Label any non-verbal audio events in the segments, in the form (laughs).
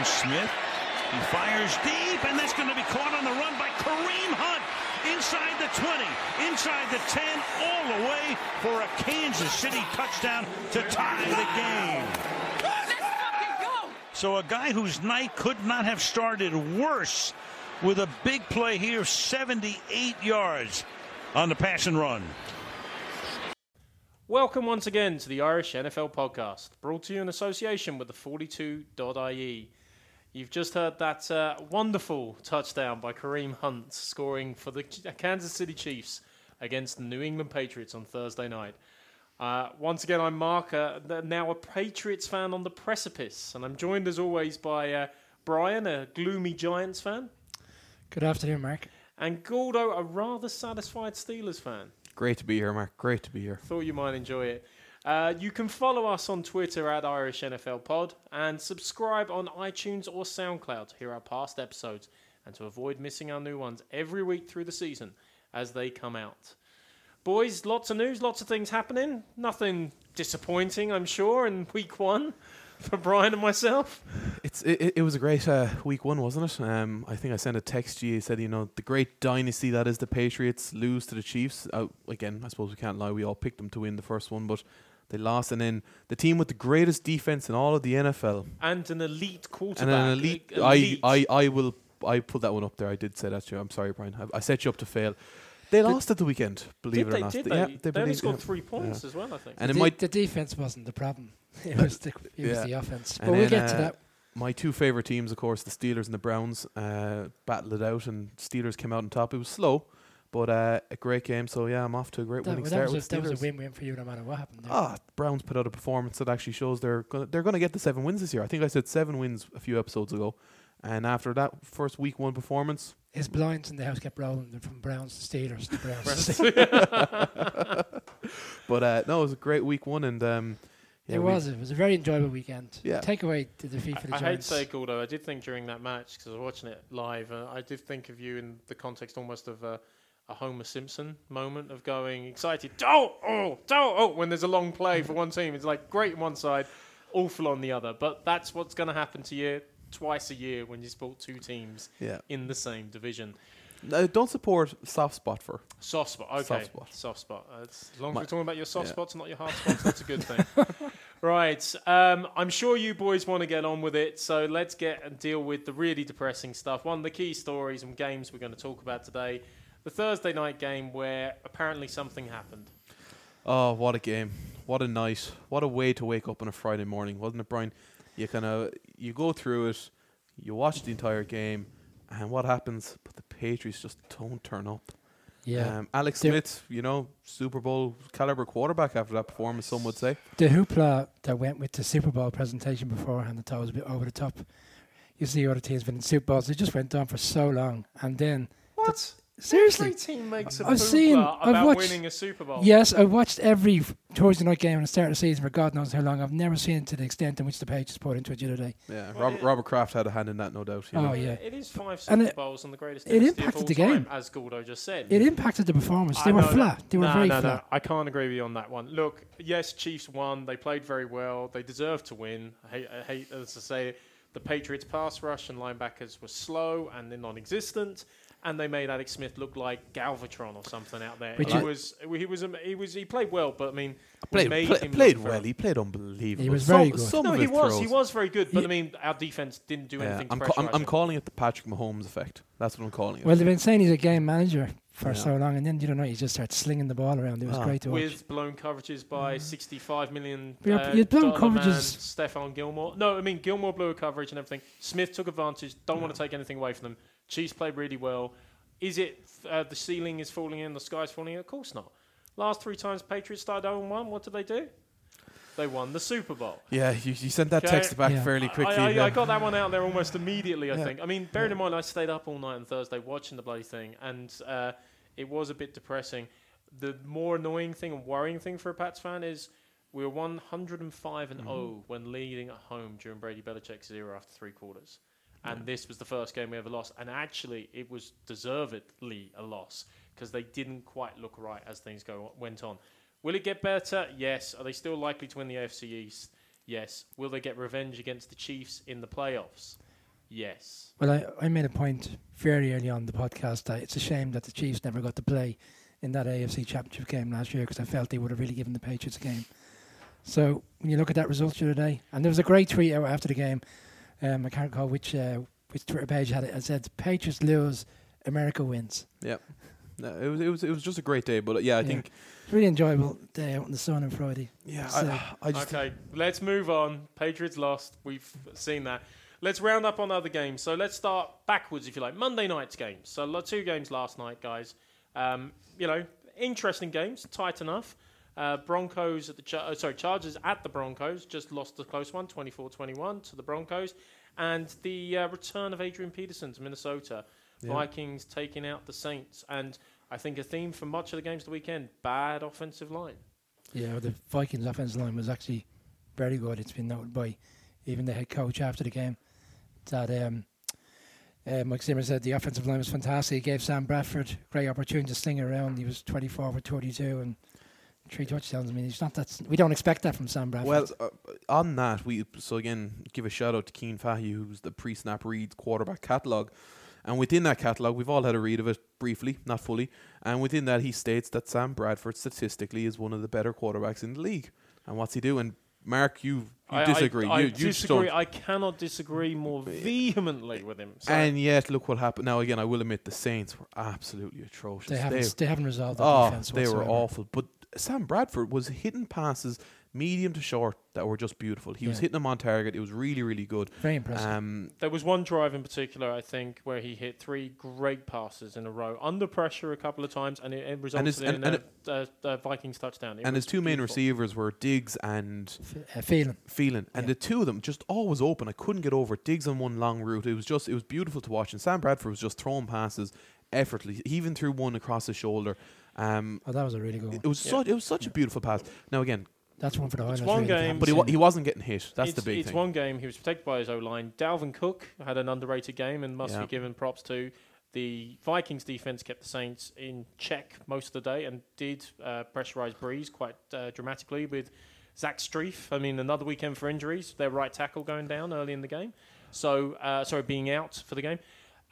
Now Smith, he fires deep, and that's going to be caught on the run by Kareem Hunt. Inside the 20, inside the 10, all the way for a Kansas City touchdown to tie the game. So a guy whose night could not have started worse with a big play here, 78 yards on the pass and run. Welcome once again to the Irish NFL podcast, brought to you in association with the 42.ie. You've just heard that uh, wonderful touchdown by Kareem Hunt scoring for the Kansas City Chiefs against the New England Patriots on Thursday night. Uh, once again, I'm Mark, uh, now a Patriots fan on the precipice, and I'm joined as always by uh, Brian, a gloomy Giants fan. Good afternoon, Mark. And Gordo, a rather satisfied Steelers fan. Great to be here, Mark. Great to be here. Thought you might enjoy it. Uh, you can follow us on Twitter at Irish NFL Pod and subscribe on iTunes or SoundCloud to hear our past episodes and to avoid missing our new ones every week through the season as they come out. Boys, lots of news, lots of things happening. Nothing disappointing, I'm sure, in week one (laughs) for Brian and myself. It's it, it was a great uh, week one, wasn't it? Um, I think I sent a text to you. Said you know the great dynasty that is the Patriots lose to the Chiefs. Uh, again, I suppose we can't lie. We all picked them to win the first one, but they lost. And then the team with the greatest defense in all of the NFL and an elite quarterback. And an elite. elite. I, I I will I put that one up there. I did say that to you. I'm sorry, Brian. I, I set you up to fail. They lost at the weekend, believe it or not. Did they? Yeah, they, they only scored yeah. three points yeah. as well, I think. And the, it might the defense wasn't the problem. (laughs) It was the, it was the offense. But we'll get to uh, that. My two favorite teams, of course, the Steelers and the Browns, uh, battled it out, and Steelers came out on top. It was slow, but uh, a great game. So yeah, I'm off to a great that, winning well, start. That was, a, that was a win-win for you, no matter what happened. There. Ah, Browns put out a performance that actually shows they're gonna, they're going to get the seven wins this year. I think I said seven wins a few episodes ago, and after that first week one performance, his blinds in the house kept rolling from Browns to Steelers to Browns. to (laughs) but uh, no, it was a great week one, and um, yeah, it was. It was a very enjoyable weekend. Yeah. Take away the defeat for the I Giants. I hate to say, Gordo, I did think during that match because I was watching it live, uh, I did think of you in the context almost of a, a Homer Simpson moment of going excited, don't, oh, don't, oh, when there's a long play for one team. It's like great on one side, awful on the other. But that's what's going to happen to you twice a year when you support two teams yeah. in the same division. No, don't support soft spot for soft spot. Okay, soft spot. Soft spot. Uh, as long as we're talking about your soft yeah. spots, not your hard spots, that's a good thing. (laughs) right. Um, I'm sure you boys want to get on with it, so let's get and deal with the really depressing stuff. One of the key stories and games we're going to talk about today: the Thursday night game where apparently something happened. Oh, what a game! What a night! What a way to wake up on a Friday morning, wasn't it, Brian? You kind of you go through it, you watch the entire game, and what happens? But the Patriots just don't turn up. Yeah, um, Alex the Smith, you know, Super Bowl caliber quarterback after that performance, some would say. The hoopla that went with the Super Bowl presentation beforehand, I thought was a bit over the top. You see, other teams been in Super Bowls; it just went on for so long, and then what? Seriously, every team makes a I've seen, I've watched, winning a Super Bowl. Yes, I've watched every Thursday night game at the start of the season for God knows how long. I've never seen it to the extent in which the Patriots put into it the other day. Yeah, well, Robert, Robert Kraft had a hand in that, no doubt. oh know. yeah, it is five Super it, Bowls on the greatest. It impacted the game, as Gordo just said. It impacted the performance. They were flat. They were no, very no, flat. No. I can't agree with you on that one. Look, yes, Chiefs won. They played very well. They deserved to win. I hate, I hate as I say. The Patriots' pass rush and linebackers were slow and they're non-existent and they made Alex Smith look like Galvatron or something out there. he was he was he was he played well, but I mean, played play, played well. He played unbelievable. He was very good. Some no, he was throws. he was very good, but I mean, our defense didn't do yeah, anything. I'm, ca- I'm, I'm, calling it the Patrick Mahomes effect. That's what I'm calling it. Well, they've been saying he's a game manager for yeah. so long, and then you don't know, he just starts slinging the ball around. It was ah. great to watch. With blown coverages by mm. 65 million. Uh, you blown coverages. Stephon Gilmore. No, I mean Gilmore blew a coverage and everything. Smith took advantage. Don't yeah. want to take anything away from them. Chiefs played really well. Is it uh, the ceiling is falling in, the sky's falling in? Of course not. Last three times Patriots started 0 1, what did they do? They won the Super Bowl. Yeah, you, you sent that okay. text back yeah. fairly quickly. I, I, yeah. I, got that one out there almost immediately, I yeah. think. I mean, bearing in mind, I stayed up all night on Thursday watching the bloody thing, and uh, it was a bit depressing. The more annoying thing and worrying thing for a Pats fan is we were 105 and mm-hmm. 0 when leading at home during Brady Belichick's era after three quarters and yeah. this was the first game we ever lost. And actually, it was deservedly a loss because they didn't quite look right as things go went on. Will it get better? Yes. Are they still likely to win the AFC East? Yes. Will they get revenge against the Chiefs in the playoffs? Yes. Well, I, I made a point very early on the podcast that it's a shame that the Chiefs never got to play in that AFC Championship game last year because I felt they would have really given the Patriots a game. So when you look at that result the other day, and there was a great tweet out after the game. Um, I can't recall which uh, which Twitter page had it. It said Patriots lose, America wins. Yeah. No, it was it was it was just a great day. But uh, yeah, I Yeah. think It's really enjoyable day out in the sun on Friday. yeah, So- I, I just Okay, let's move on. Patriots lost. We've seen that. Let's round up on other games. So let's start backwards, if you like. Monday night's games. So two games last night, guys. Um, you know, interesting games, tight enough. Uh, Broncos at the Char- uh, sorry Chargers at the Broncos just lost the close one, 24-21 to the Broncos, and the uh, return of Adrian Peterson to Minnesota. Yeah. Vikings taking out the Saints, and I think a theme for much of the games of the weekend: bad offensive line. Yeah, the Vikings offensive line was actually very good. It's been noted by even the head coach after the game that um, uh, Mike Zimmer said the offensive line was fantastic. He gave Sam Bradford great opportunity to sling around. He was 24 for 32 and three touchdowns. I mean, he's not that. We don't expect that from Sam Bradford. Well, uh, on that, we so again give a shout out to Cian Fahey, who's the pre-snap read quarterback catalog, and within that catalog, we've all had a read of it briefly, not fully, and within that, he states that Sam Bradford statistically is one of the better quarterbacks in the league. And what's he doing? Mark, you, you I, disagree. I, I you, you disagree. don't. I cannot disagree more vehemently with him. So And yet, look what happened. Now, again, I will admit the Saints were absolutely atrocious. they haven't. They, haven't resolved that Oh, defense they were awful. But Sam Bradford was hitting passes medium to short that were just beautiful. He was hitting them on target. It was really, really good. Very impressive. Um, there was one drive in particular, I think, where he hit three great passes in a row under pressure a couple of times, and it, it resulted his- and- in and a, a, a Vikings touchdown. It and his was two main receivers were Diggs and F- uh, feeling. Phelan, and Yeah. the two of them just always open. I couldn't get over it. Diggs on one long route. It was just it was beautiful to watch. And Sam Bradford was just throwing passes effortlessly. He even threw one across his shoulder. Um, Oh, that was a really good one. it was Yeah. such it was such a beautiful pass. Now again, That's one for the Highlanders. one really, game, but he wa- he wasn't getting hit. That's it's, the big it's thing. one game. He was protected by his O line. Dalvin Cook had an underrated game and must Yeah. be given props to. The Vikings defense kept the Saints in check most of the day and did uh, pressurize Brees quite uh, dramatically with Zach Strief. I mean, another weekend for injuries. Their right tackle going down early in the game. So, uh, sorry, being out for the game.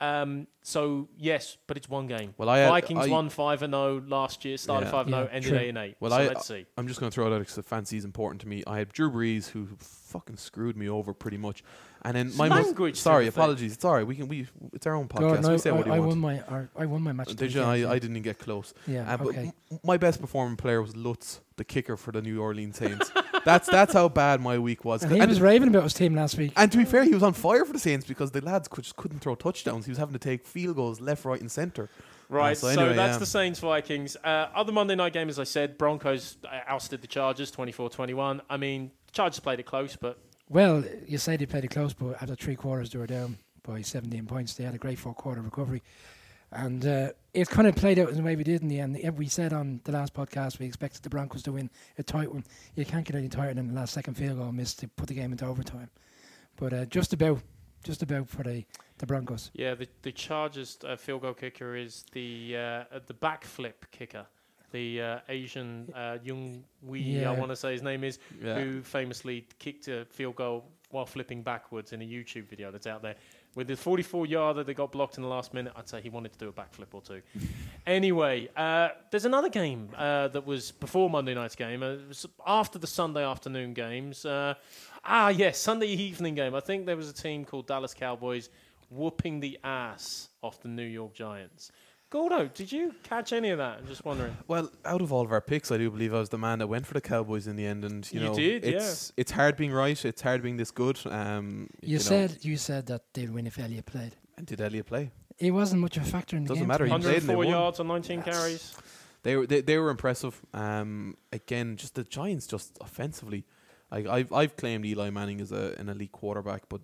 Um, so yes, but it's one game. Well, I had- Vikings I- won five and zero last year. Started Yeah. five and zero, ended eight and eight. Well, so I- let's see. I'm just going to throw it out because the fancy is important to me. I had Drew Brees who fucking screwed me over pretty much, and then my most, language sorry, sort of thing. apologies. It's all right. We can we it's our own podcast. Gordon, we say I, what I, you I want. won my. or I won my match. of Did you? weekend, I, yeah. I didn't even get close. Yeah. Uh, but okay. m- my best performing player was Lutz, the kicker for the New Orleans Saints. (laughs) that's that's how bad my week was. And he And, was raving about his team last week. and to be fair, he was on fire for the Saints because the lads could, just couldn't throw touchdowns. He was having to take field goals left, right, and centre. Right, so so, anyway, that's yeah. the Saints Vikings. Uh, other Monday night game, as I said, Broncos uh, ousted the Chargers 24 21. I mean, Chargers played it close, but Well, you say they played it close, but after three quarters they were down by 17 points. They had a great four quarter recovery. And uh, it kind of played out in the way we did in the end. We said on the last podcast we expected the Broncos to win a tight one. You can't get any tighter than the last second field goal missed to put the game into overtime. But uh, just about, just about for the, the Broncos. yeah, the, the Chargers uh, field goal kicker is the uh, the backflip kicker. The uh, Asian uh, Jung Wee, Yeah. I want to say his name is, Yeah. who famously kicked a field goal while flipping backwards in a YouTube video that's out there. With the 44 yarder that got blocked in the last minute, I'd say he wanted to do a backflip or two. (laughs) anyway, uh, there's another game uh, that was before Monday night's game. Uh, it was after the Sunday afternoon games. Uh, ah, yes, Sunday evening game. I think there was a team called Dallas Cowboys whooping the ass off the New York Giants. Gordo, did you catch any of that? I'm just wondering. Well, out of all of our picks, I do believe I was the man that went for the Cowboys in the end, and you, You know, did, yeah. it's it's hard being right. It's hard being this good. Um, You, know. said you said that they'd win if Elliott played. and did Elliott play? It wasn't much of a factor in the Doesn't game. matter, he be played honest. and they 104 yards on 19 Yes. carries. They were they, they were impressive. Um, again, just the Giants, just offensively, like I've I've claimed Eli Manning as a an elite quarterback, but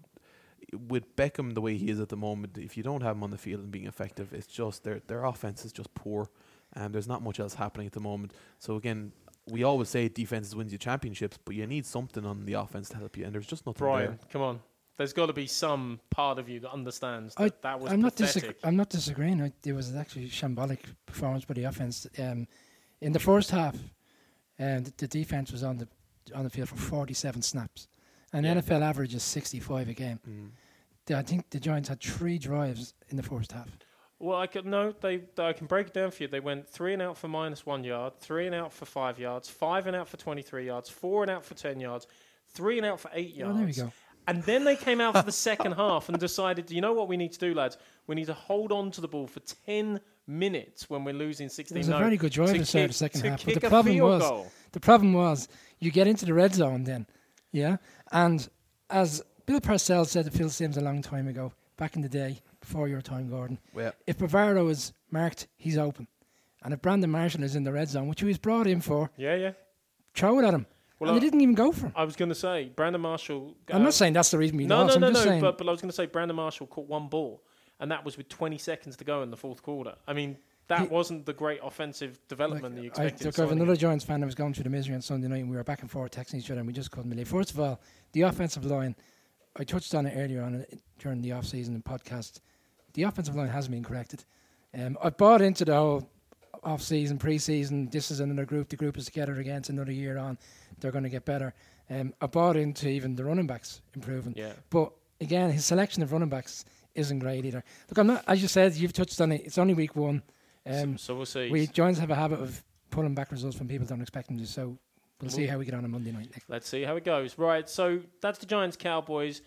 with Beckham the way he is at the moment, if you don't have him on the field and being effective, it's just their their offense is just poor, and there's not much else happening at the moment. So again, we always say defenses wins you championships, but you need something on the offense to help you, and there's just nothing Brian, there. come on. There's got to be some part of you that understands that I- that was I'm not, pathetic. disag- I'm not disagreeing. I, it was actually shambolic performance by the offense. Um, in the first half, um, the, the defense was on the on the field for 47 snaps, and Yeah. NFL average is 65 a game. Mm. the, I think the Giants had three drives in the first half. Well, I could no. They, they I can break it down for you. They went three and out for minus one yard, three and out for five yards, five and out for twenty three yards, four and out for ten yards, three and out for eight yards. Oh, there we go. And then they came out for the (laughs) second half and decided, you know what we need to do, lads? We need to hold on to the ball for 10 minutes when we're losing 16 It was a very good drive to to start kick- the second to half. But the a problem field was, goal. the problem was, you get into the red zone then, yeah. And as Bill Parcells said to Phil Simms a long time ago, back in the day, before your time, Gordon, Yeah. if Bavaro is marked, he's open, and if Brandon Marshall is in the red zone, which he was brought in for, Yeah, yeah. throw it at him. Well, and I- they didn't even go for him. I was going to say, Brandon Marshall. I'm uh, not saying that's the reason we No, lost. no, I'm no, just no. saying But, but I was going to say, Brandon Marshall caught one ball, and that was with 20 seconds to go in the fourth quarter. I mean, that He- wasn't the great offensive development that you I expected. took over another. Giants fan that was going through the misery on Sunday night, and we were back and forth texting each other, and we just couldn't believe. First of all, the offensive line. I touched on it earlier on during the off season and podcast. The offensive line hasn't been corrected. Um, I bought into the whole off season, pre season. This is another group. The group is together again. It's another year on. They're going to get better. Um, I bought into even the running backs improving. Yeah. But again, his selection of running backs isn't great either. Look, I'm not. As you said, you've touched on it. It's only week one. Um, so, so we'll see. we Giants have a habit of pulling back results when people don't expect them to. So we'll see how we get on on Monday night. Next. Let's see how it goes. Right, so that's the Giants Cowboys.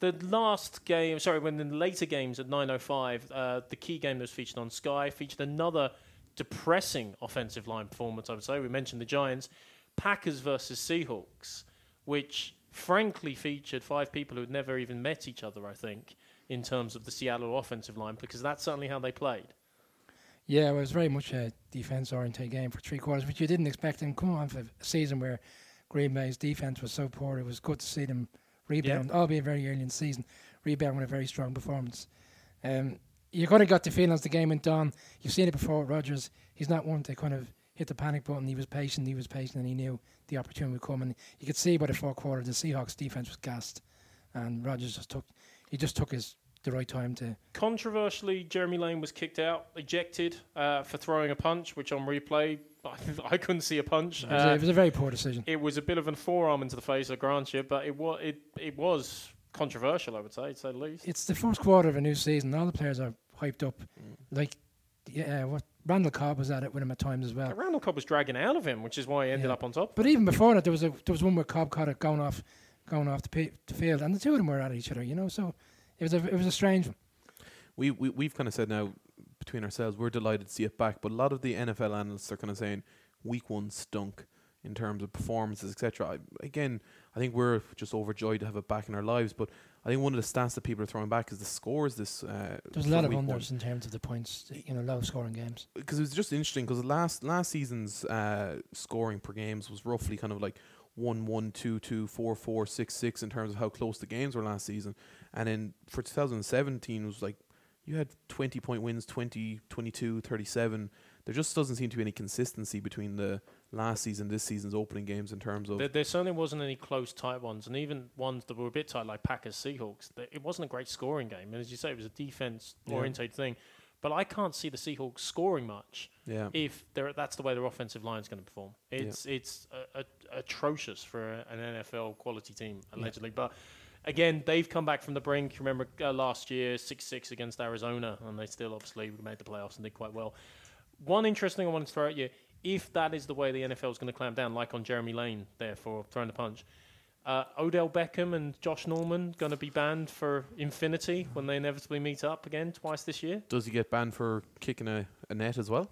The last game, sorry, when the later games at 9:05, uh, the key game that was featured on Sky featured another depressing offensive line performance. I would say we mentioned the Giants, Packers versus Seahawks, which frankly featured five people who had never even met each other. I think in terms of the Seattle offensive line, because that's certainly how they played. Yeah, it was very much a defense oriented game for three quarters, which you didn't expect. And come on, for a season where Green Bay's defense was so poor, it was good to see them rebound, albeit very early in the season, rebound with a very strong performance. Um, you kind of got the feeling as the game went on. You've seen it before with Rodgers. He's not one to kind of hit the panic button. He was patient. He was patient, and he knew the opportunity would come. And you could see by the fourth quarter, the Seahawks defense was gassed, and Rodgers just took he just took his the right time to Controversially, Jeremy Lane was kicked out, ejected uh, for throwing a punch, which on replay I (laughs) couldn't see a punch. It was, a, Uh, it was a very poor decision. it was a bit of a forearm into the face, I grant you, but it was it it was controversial, I would say, to say the least. It's the first quarter of a new season. All the players are hyped up. Like, yeah, what Randall Cobb was at it with him at times as well. Randall Cobb was dragging out of him, which is why he ended Yeah. up on top. But even before that, there was a there was one where Cobb caught it going off, going off the, pi- the field, and the two of them were at each other. You know, so it was a it was a strange one. we, we we've kind of said now between ourselves we're delighted to see it back, but a lot of the NFL analysts are kind of saying week one stunk in terms of performances, etc. Again, I think we're just overjoyed to have it back in our lives, but I think one of the stats that people are throwing back is the scores. This uh, There's a lot of unders in terms of the points. You know, low scoring games. because it was just interesting because last last season's uh, scoring per games was roughly kind of like one one two two four four six six in terms of how close the games were last season, and then for 2017 it was like you had 20 point wins 20 22 37 there just doesn't seem to be any consistency between the last season this season's opening games in terms of There, there certainly wasn't any close tight ones, and even ones that were a bit tight, like Packers Seahawks. th- It wasn't a great scoring game, and as you say, it was a defense oriented thing. But I can't see the Seahawks scoring much yeah if they're, that's the way their offensive line is going to perform. It's it's a, a, atrocious for an NFL quality team allegedly, but. Again, they've come back from the brink. Remember uh, last year, six six against Arizona, and they still obviously made the playoffs and did quite well. One interesting thing I wanted to throw at you: if that is the way the NFL is going to clamp down, like on Jeremy Lane, therefore throwing the punch, uh, Odell Beckham and Josh Norman going to be banned for infinity when they inevitably meet up again twice this year, does he get banned for kicking a, a net as well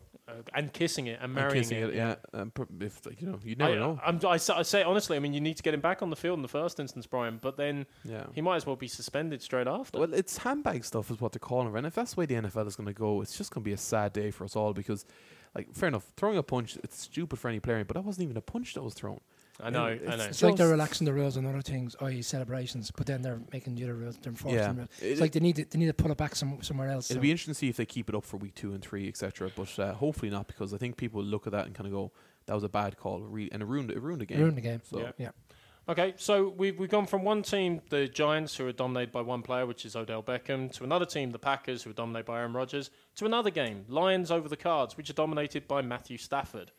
and kissing it and marrying kissing it. yeah um, if you know you never I, know I'm, I, I say honestly, I mean, you need to get him back on the field in the first instance, Brian, but then yeah he might as well be suspended straight after. Well, it's handbag stuff is what they're calling it. And if that's the way the NFL is going to go, it's just going to be a sad day for us all because, like, fair enough, throwing a punch, it's stupid for any player, but that wasn't even a punch that was thrown. I know, I it's know. It's like they're relaxing the rules on other things, i.e., celebrations, but then they're making the other rules. They're enforcing Yeah. rules. It- It's like they need to, they need to pull it back some, somewhere else. It'll so- be interesting to see if they keep it up for week two and three, etc. But uh, hopefully not, because I think people will look at that and kind of go, "That was a bad call," re- and it ruined it ruined the game. ruin the game. So Yeah. Yeah. Okay, so we've, we've gone from one team, the Giants, who are dominated by one player, which is Odell Beckham, to another team, the Packers, who are dominated by Aaron Rodgers, to another game, Lions over the Cards, which are dominated by Matthew Stafford.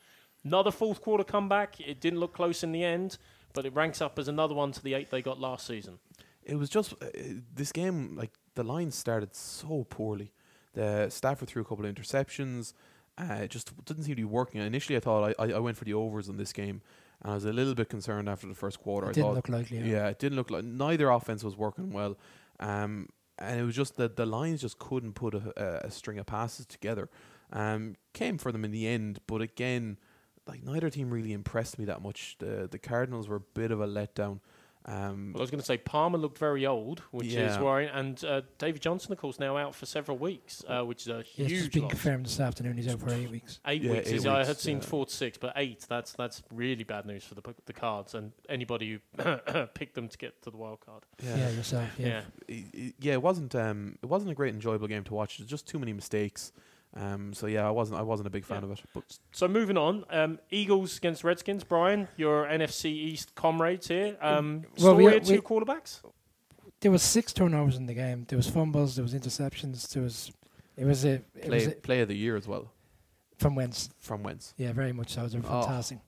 Another fourth quarter comeback. It didn't look close in the end, but it ranks up as another one to the eight they got last season. it was just uh, this game. Like the Lions started so poorly. The Stafford threw a couple of interceptions. Uh, it just didn't seem to be working. Initially, I thought I, I, I went for the overs in this game, and I was a little bit concerned after the first quarter. It I didn't thought, look likely. yeah. yeah, it didn't look like neither offense was working well, um, and it was just that the Lions just couldn't put a, a, a string of passes together. Um, came for them in the end, but again, like neither team really impressed me that much. The the Cardinals were a bit of a letdown. Um, Well, I was going to say Palmer looked very old, which is Yeah. worrying, and uh, David Johnson, of course, now out for several weeks, uh, which is a Yeah, it's huge just been loss. confirmed this afternoon. He's out for eight weeks. Eight Yeah, weeks. eight is, I had seen yeah. four to six, but eight. That's that's really bad news for the the cards and anybody who (coughs) picked them to get to the wild card. Yeah, yourself. Yeah. Yeah. i- i- yeah, it wasn't um, it wasn't a great enjoyable game to watch. There's just too many mistakes. Um, so yeah, I wasn't I wasn't a big fan Yeah. of it. But So moving on, um, Eagles against Redskins. Brian, your NFC East comrades here. Um, Well, we- story of two we- quarterbacks. There was six turnovers in the game. There was fumbles. There was interceptions. There was. It was a. It was play a, play of the year as well from Wentz. from Wentz. Yeah, very much so. They were Oh. fantastic.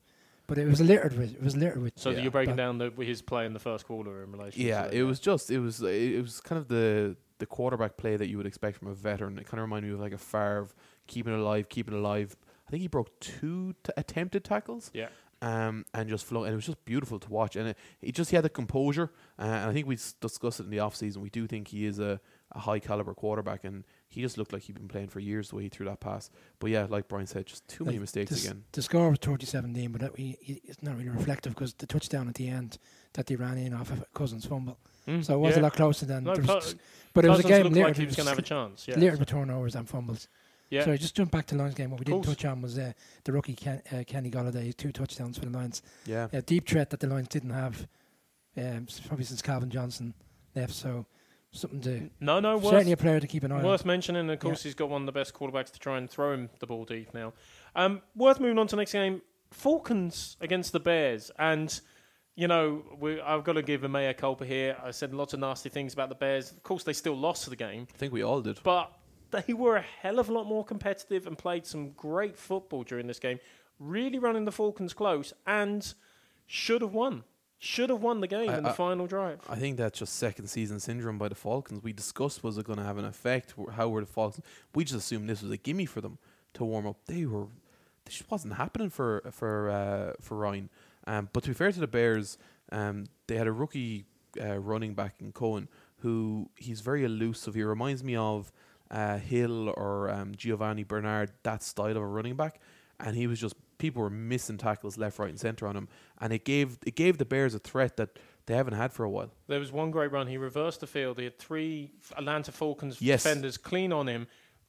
But it was littered with. It was littered with. So Yeah. you're breaking down the, his play in the first quarter in relation. Yeah, to it was just it was it was kind of the the quarterback play that you would expect from a veteran. It kind of reminded me of like a Favre keeping it alive, keeping it alive. I think he broke two t- attempted tackles. Yeah. Um, and just flow, and it was just beautiful to watch. And it, he just he had the composure, uh, and I think we s- discussed it in the off season. We do think he is a, a high caliber quarterback, and he just looked like he'd been playing for years the way he threw that pass. But yeah, like Brian said, just too many Like, mistakes this- again. The score was 30-17, but that, he, he, it's not really reflective because the touchdown at the end that they ran in off of Cousins' fumble. Mm, So it was yeah. a lot closer than. No, was, but it was a game looked littered, like he it was going to have a chance. Yeah. littered with turnovers and fumbles. Yeah. So just jump back to Lions game. What we didn't touch on was uh, the rookie Ken, uh, Kenny Golladay, two touchdowns for the Lions. Yeah, A deep threat that the Lions didn't have, um, probably since Calvin Johnson left. So something to No, no, worth, certainly a player to keep an eye on. worth mentioning. Of course, he's got one of the best quarterbacks to try and throw him the ball deep now. Um, worth moving on to the next game. Falcons against the Bears. And, you know, we, I've got to give a mea culpa here. I said lots of nasty things about the Bears. Of course, they still lost the game. I think we all did. But they were a hell of a lot more competitive and played some great football during this game. Really running the Falcons close and should have won. Should have won the game I- in the I- final drive. I think that's just second season syndrome by the Falcons. We discussed was it going to have an effect? How were the Falcons? We just assumed this was a gimme for them to warm up. They were, this just wasn't happening for for uh, for Ryan. Um, but to be fair to the Bears, um, they had a rookie uh, running back in Cohen who he's very elusive. He reminds me of uh, Hill or um, Giovani Bernard, that style of a running back, and he was just people were missing tackles left, right, and center on him, and it gave it gave the Bears a threat that they haven't had for a while. There was one great run. He reversed the field. He had three Atlanta Falcons Yes. defenders clean on him.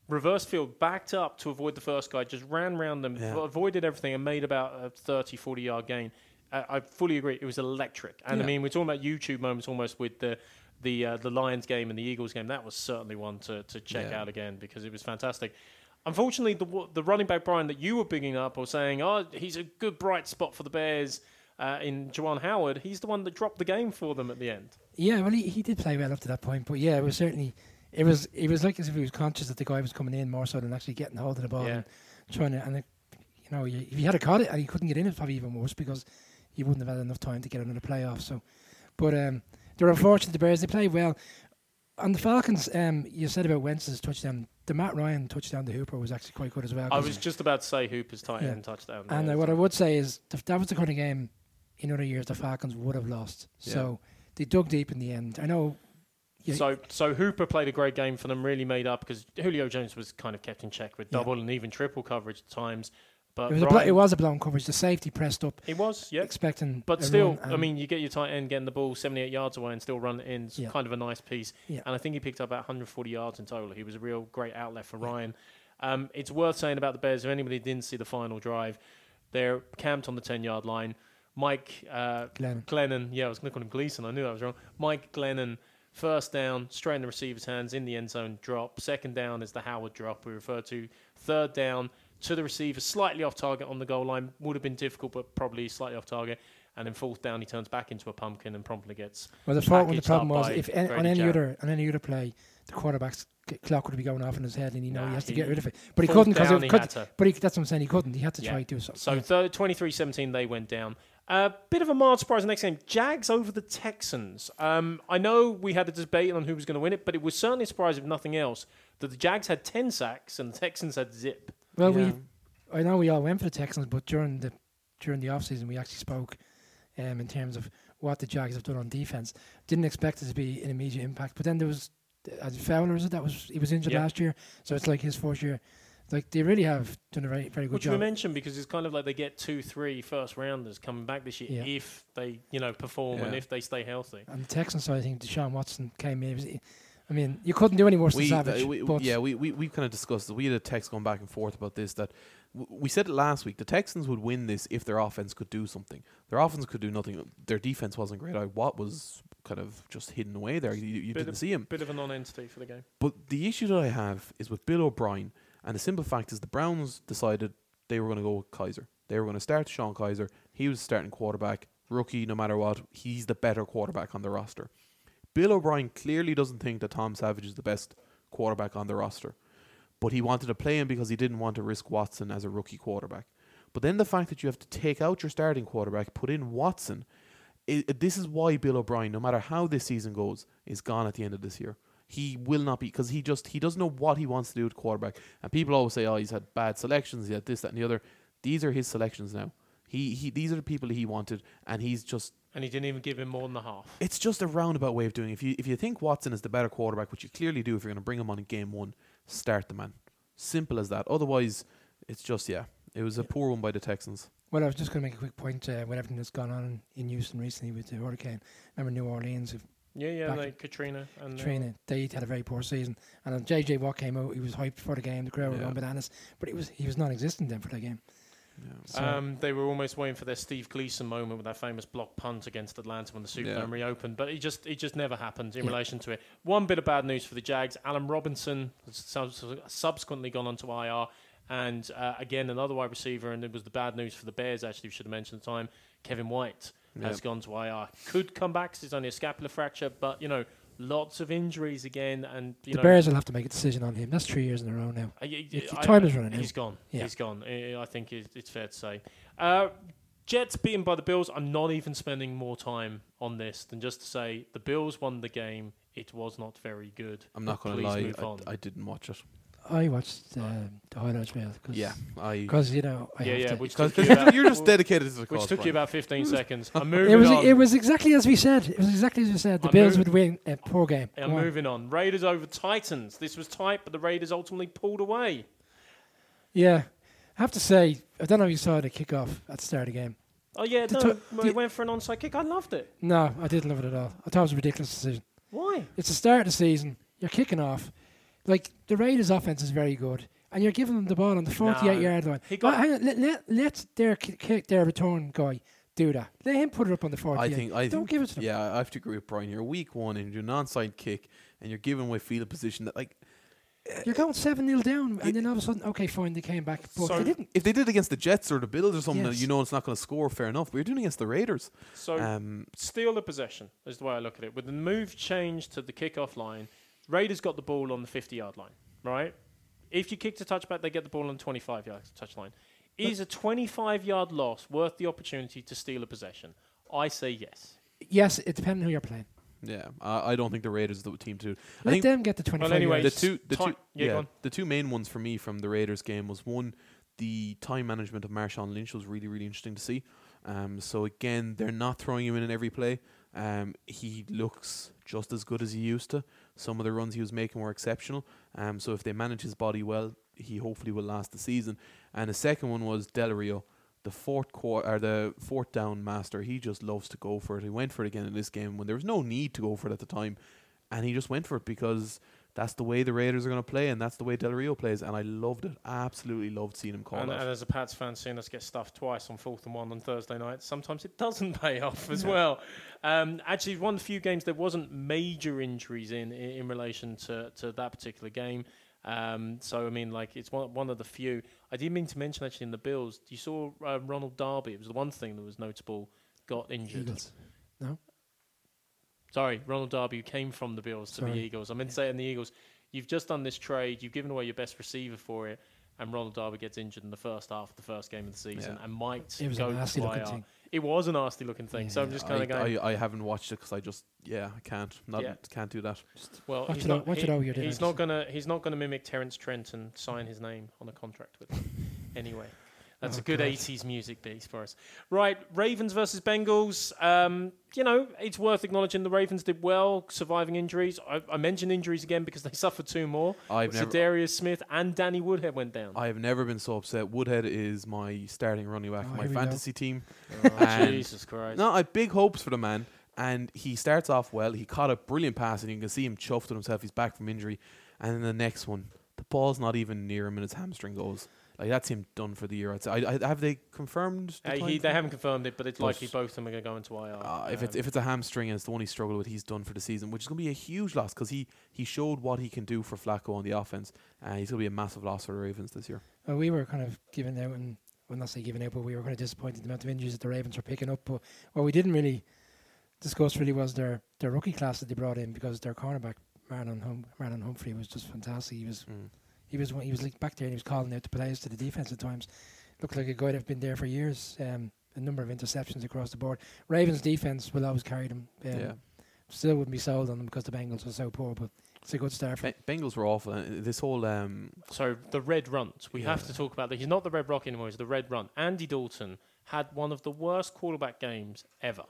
Reverse field, backed up to avoid the first guy, just ran round them, Yeah. avoided everything, and made about a 30, 40 yard gain. Uh, I fully agree. It was electric. And I mean, we're talking about YouTube moments almost with the the uh, the Lions game and the Eagles game. That was certainly one to, to check Yeah. out again because it was fantastic. Unfortunately, the the running back Brian that you were bigging up or saying, oh, he's a good bright spot for the Bears uh, in Juwan Howard. He's the one that dropped the game for them at the end. Yeah, well, he, he did play well up to that point, but yeah, it was certainly it was it was like as if he was conscious that the guy was coming in more so than actually getting hold of the ball Yeah. and trying to. And it, you know, if he had a caught it and he couldn't get in, it's probably even worse because he wouldn't have had enough time to get another playoff. So, but um, they're unfortunate. The Bears they played well. On the Falcons, um, you said about Wentz's touchdown. The Matt Ryan touchdown to Hooper was actually quite good as well. I was just about to say Hooper's tight Yeah. end touchdown. and uh, what I would say is th- that was the kind of game in other years the Falcons would have lost. Yeah. So they dug deep in the end. I know. Yeah. So, so Hooper played a great game for them. Really made up because Julio Jones was kind of kept in check with Yeah. double and even triple coverage at times. But It was, a blo- Ryan- it was a blown coverage. The safety pressed up, It was, yeah. expecting. But still, I mean, you get your tight end getting the ball 78 yards away and still run it in. It's Yeah. kind of a nice piece. Yeah. And I think he picked up about 140 yards in total. He was a real great outlet for Ryan. Um, it's worth saying about the Bears, if anybody didn't see the final drive, they're camped on the 10 yard line. Mike uh, Glennon. Glennon, yeah, I was going to call him Gleason. I knew I was wrong. Mike Glennon, first down, straight in the receiver's hands, in the end zone, drop. Second down is the Howard drop we referred to. Third down to the receiver, slightly off target on the goal line. Would have been difficult, but probably slightly off target. And then fourth down, he turns back into a pumpkin and promptly gets. Well, the, fault, the problem was if on any Jarrett. other on any other play, the quarterback's clock would be going off in his head, and you know Nah, he has to get rid of it. But he couldn't because it he could. to. But he, that's what I'm saying. He couldn't. He had to Yeah. try to do something. So Yeah. third, 23-17, they went down. A bit of a mild surprise the next game. Jags over the Texans. Um, I know we had a debate on who was going to win it, but it was certainly a surprise, if nothing else, that the Jags had 10 sacks and the Texans had zip. Well, Yeah. we I know we all went for the Texans, but during the during the off season we actually spoke um, in terms of what the Jags have done on defense. Didn't expect it to be an immediate impact, but then there was uh, Fowler, is it that was he was injured Yeah. last year, so it's like his first year. Like they really have done a very very good job. Which we mentioned because it's kind of like they get two, three first rounders coming back this year Yeah. if they, you know, perform and if they stay healthy. And the Texans side, I think Deshaun Watson came in. He was- I mean, you couldn't do any worse than we, Savage. uh, we- but yeah, we, we, we kind of discussed it. We had a text going back and forth about this that w- we said it last week. The Texans would win this if their offense could do something. Their offense could do nothing. Their defense wasn't great. I Watt was kind of just hidden away there. You, you didn't of- see him. Bit of a non-entity for the game. But the issue that I have is with Bill O'Brien, and the simple fact is the Browns decided they were going to go with Kizer. They were going to start Sean Kizer. He was starting quarterback, rookie, no matter what. He's the better quarterback on the roster. Bill O'Brien clearly doesn't think that Tom Savage is the best quarterback on the roster, but he wanted to play him because he didn't want to risk Watson as a rookie quarterback. But then the fact that you have to take out your starting quarterback, put in Watson, i this is why Bill O'Brien, no matter how this season goes, is gone at the end of this year. He will not be because he just he doesn't know what he wants to do with quarterback. And people always say, "Oh, he's had bad selections. He had this, that, and the other." These are his selections now. He he. These are the people he wanted, and he's just And he didn't even give him more than the half. it's just a roundabout way of doing it. If you if you think Watson is the better quarterback, which you clearly do if you're going to bring him on in game one, start the man. Simple as that. Otherwise, it's just yeah. It was a Yeah. poor one by the Texans. Well, I was just going to make a quick point uh, with everything that's gone on in Houston recently with the hurricane. Remember New Orleans, if Yeah, yeah, like Katrina and uh, Katrina, they had a very poor season. And then JJ Watt came out, he was hyped for the game, the crowd were going bananas, but it was he was non-existent then for that game. Yeah. So, Um, they were almost waiting for their Steve Gleason moment with that famous block punt against Atlanta when the Superdome Yeah. reopened, but it just it just never happened in Yeah. relation to it. One bit of bad news for the Jags: Allen Robinson has subsequently gone on to IR, and uh, again another wide receiver. And it was the bad news for the Bears. Actually, we should have mentioned at the time. Kevin White has gone to IR. Could come back 'cause it's only a scapular fracture, but you know lots of injuries again, and you the know Bears will have to make a decision on him. That's three years in a row now. I- I- It's- I- time is running out. He's gone. Yeah. He's gone. I I think it- it's fair to say. Uh, Jets beaten by the Bills. I'm not even spending more time on this than just to say the Bills won the game. It was not very good. I'm not going to lie. move on. I, I didn't watch it. I watched uh, the highlights reel. Cause, Yeah, I. Because, you know, I yeah, have yeah. to. Which Because (laughs) took you (laughs) about, you're just dedicated to the which cause. took you about 15 (laughs) seconds. I'm moving It was on. it was exactly as we said. It was exactly as we said. The I'm Bills would win a poor game. I'm Go moving on. Raiders over Titans. This was tight, but the Raiders ultimately pulled away. Yeah. I have to say, I don't know if you saw the kickoff at the start of the game. Oh yeah, The no, ti- when they went for an onside kick. I loved it. No, I didn't love it at all. I thought it was a ridiculous decision. Why? It's the start of the season. You're kicking off. Like, the Raiders' offense is very good. And you're giving them the ball on the 48 No. yard line. He got- Well, hang on, let, let, let their ki- kick, their return guy do that. Let him put it up on the 48. I think. I Don't think, give it to them. Yeah, I have to agree with Brian. You're week one and you're an onside kick and you're giving away field position. That like You're going 7 0 down. It- And then all of a sudden, okay, fine, they came back. But So- they didn't. if they did against the Jets or the Bills or something, Yes. you know it's not going to score. Fair enough. But you're doing it against the Raiders. So Um, steal the possession is the way I look at it. With the move change to the kickoff line, Raiders got the ball on the 50 yard line, right? If you kick a touchback, they get the ball on the 25 yard touch line. Is a 25 yard loss worth the opportunity to steal a possession? I say yes. Yes, it depends on who you're playing. yeah, I, I don't think the Raiders are the team to. do. I Let think them get the 25 anyway, the yards. two, the two, yeah, yeah, the two main ones for me from the Raiders game was one, the time management of Marshawn Lynch was really, really interesting to see. Um, so again, they're not throwing him in in every play. Um, he looks just as good as he used to. Some of the runs he was making were exceptional. Um, so if they manage his body well, he hopefully will last the season. And the second one was Del Rio, the fourth quarter or the fourth down master. He just loves to go for it. He went for it again in this game when there was no need to go for it at the time, and he just went for it because that's the way the Raiders are going to play, and that's the way Del Rio plays. And I loved it. Absolutely loved seeing him call And, that. and as a Pats fan, seeing us get stuffed twice on fourth and one on Thursday night, sometimes it doesn't (laughs) pay off as well. Um, actually, one of the few games there wasn't major injuries in in, in relation to, to that particular game. Um, so I mean, like it's one one of the few. I did mean to mention actually in the Bills, you saw uh, Ronald Darby. It was the one thing that was notable. Got injured. Eagles. Sorry, Ronald Darby who came from the Bills to the Eagles. I meant to say in the Eagles. You've just done this trade. You've given away your best receiver for it. and Ronald Darby gets injured in the first half of the first game of the season, Yeah. and might It was go a nasty to looking IR. thing. It was a nasty looking thing. So I'm just kind I, of going. I, I haven't watched it because I just yeah I can't not Yeah. can't do that. Just, well, Watch he's it not, watch he- it over your he's not gonna he's not gonna mimic Terence Trent and sign his name on a contract with him. (laughs) anyway, that's Oh, a good God. 80s music piece for us. Right, Ravens versus Bengals. Um, you know, it's worth acknowledging the Ravens did well, surviving injuries. I, I mention injuries again because they (laughs) suffered two more. I've never Darius Smith and Danny Woodhead went down. I've never been so upset. Woodhead is my starting running back Oh, for my here we go. fantasy team. Oh, (laughs) Jesus Christ. No, I have big hopes for the man. And he starts off well. He caught a brilliant pass, and you can see him chuffed at himself. He's back from injury. And then the next one, the ball's not even near him, and his hamstring goes. Like that's him done for the year. I'd say. I, I, have they confirmed? The Uh, he, they haven't confirmed it, but it's But- likely both of them are going to go into IR. Uh, if it's Um, if it's a hamstring and it's the one he struggled with, he's done for the season, which is going to be a huge loss because he he showed what he can do for Flacco on the offense, and he's going to be a massive loss for the Ravens this year. Well, we were kind of giving out, and well, not say giving out, but we were kind of disappointed the amount of injuries that the Ravens were picking up. But what we didn't really discuss really was their, their rookie class that they brought in because their cornerback Marlon hum- Marlon Humphrey was just fantastic. He was Mm. He was one- he was like back there and he was calling out the plays to the defense at times. Looked like a guy that'd been there for years. Um, a number of interceptions across the board. Ravens defense will always carry them. Um, yeah, Still wouldn't be sold on them because the Bengals were so poor, but it's a good start for. Be- Bengals were awful. This whole um, So the red runt, we have to talk about that. He's not the red rock anymore. He's the red runt. Andy Dalton had one of the worst quarterback games ever.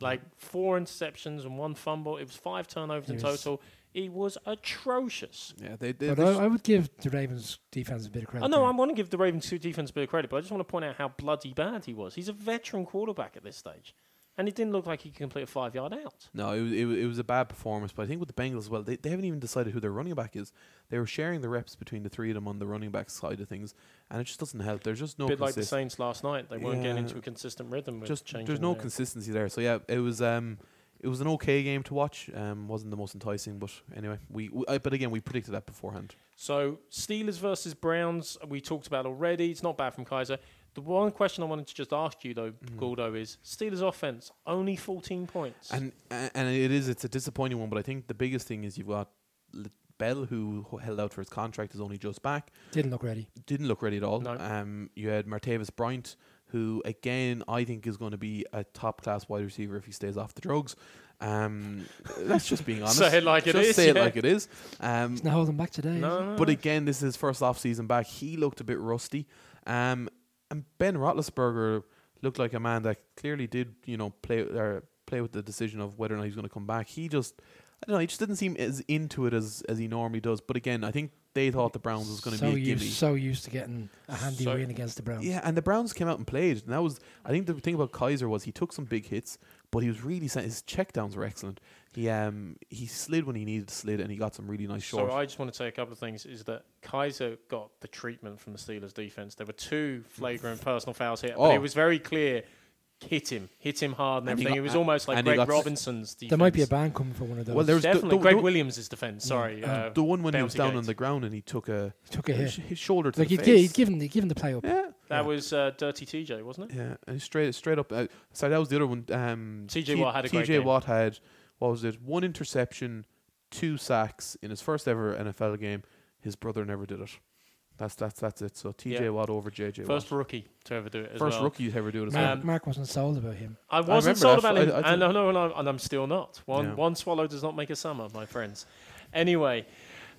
Like four interceptions and one fumble. It was five turnovers in He was- total. He was atrocious. yeah, they, they But I, I would give the Ravens defense a bit of credit. I know there. I want to give the Ravens two defense a bit of credit, but I just want to point out how bloody bad he was. He's a veteran quarterback at this stage, and it didn't look like he could complete a five yard out. No, it was, it was it was a bad performance, but I think with the Bengals as well, they, they haven't even decided who their running back is. They were sharing the reps between the three of them on the running back side of things, and it just doesn't help. There's just no a bit like the Saints last night. They weren't getting into a consistent rhythm. With just changing there's no their- consistency there. So yeah, it was um it was an okay game to watch. Um, wasn't the most enticing, but anyway, we, we I, but again we predicted that beforehand. So Steelers versus Browns, we talked about already. It's not bad from Kizer. The one question I wanted to just ask you though, Mm-hmm. Gordo, is Steelers offense only 14 points. And and it is it's a disappointing one, but I think the biggest thing is you've got Bell who held out for his contract is only just back. Didn't look ready. didn't look ready at all. No. Um, you had Martavis Bryant, who again I think is going to be a top class wide receiver if he stays off the drugs. Um, that's just being (laughs) honest. Say it like it just is, Say it yeah. like it is. Um, He's not holding back today. is no, no, but again, this is his first off season back. He looked a bit rusty. Um, and Ben Roethlisberger looked like a man that clearly did, you know, play or play with the decision of whether or not he's going to come back. He just, I don't know, he just didn't seem as into it as as he normally does. But again, I think they thought the Browns was going to so be a gimme. used, so used to getting a handy So- win against the Browns. Yeah, and the Browns came out and played, and that was. I think the thing about Kizer was he took some big hits, but he was really sen- his checkdowns were excellent. He um he slid when he needed to slid, and he got some really nice shots. So I just want to say a couple of things. Is that Kizer got the treatment from the Steelers defense? There were two flagrant personal fouls here, but Oh. it was very clear. Hit him, hit him hard, and, And everything. got- it was almost like and Greg Robinson's defense. There might be a ban coming for one of those. Well, there's the- definitely the- Greg the- Williams' defense. Sorry, Yeah. uh, the one when he was down Gate. on the ground and he took a he took a hit. his, his shoulder to Like the he'd, gi- face. he'd given he'd given the play up. yeah, that was uh, Dirty TJ, wasn't it? yeah, and straight straight up. Uh, sorry, that was the other one. Um, TJ Watt had a great TJ game. Watt had what was it? One interception, two sacks in his first ever NFL game. His brother never did it. That's that's that's it. So TJ Yeah. Watt over JJ First Watt. rookie to ever do it. As First well. rookie to ever do it. As Mark, well. Mark wasn't sold about him. I wasn't remember sold about him, I- I and, no, no, no, and I'm still not. One Yeah. one swallow does not make a summer, my friends. Anyway,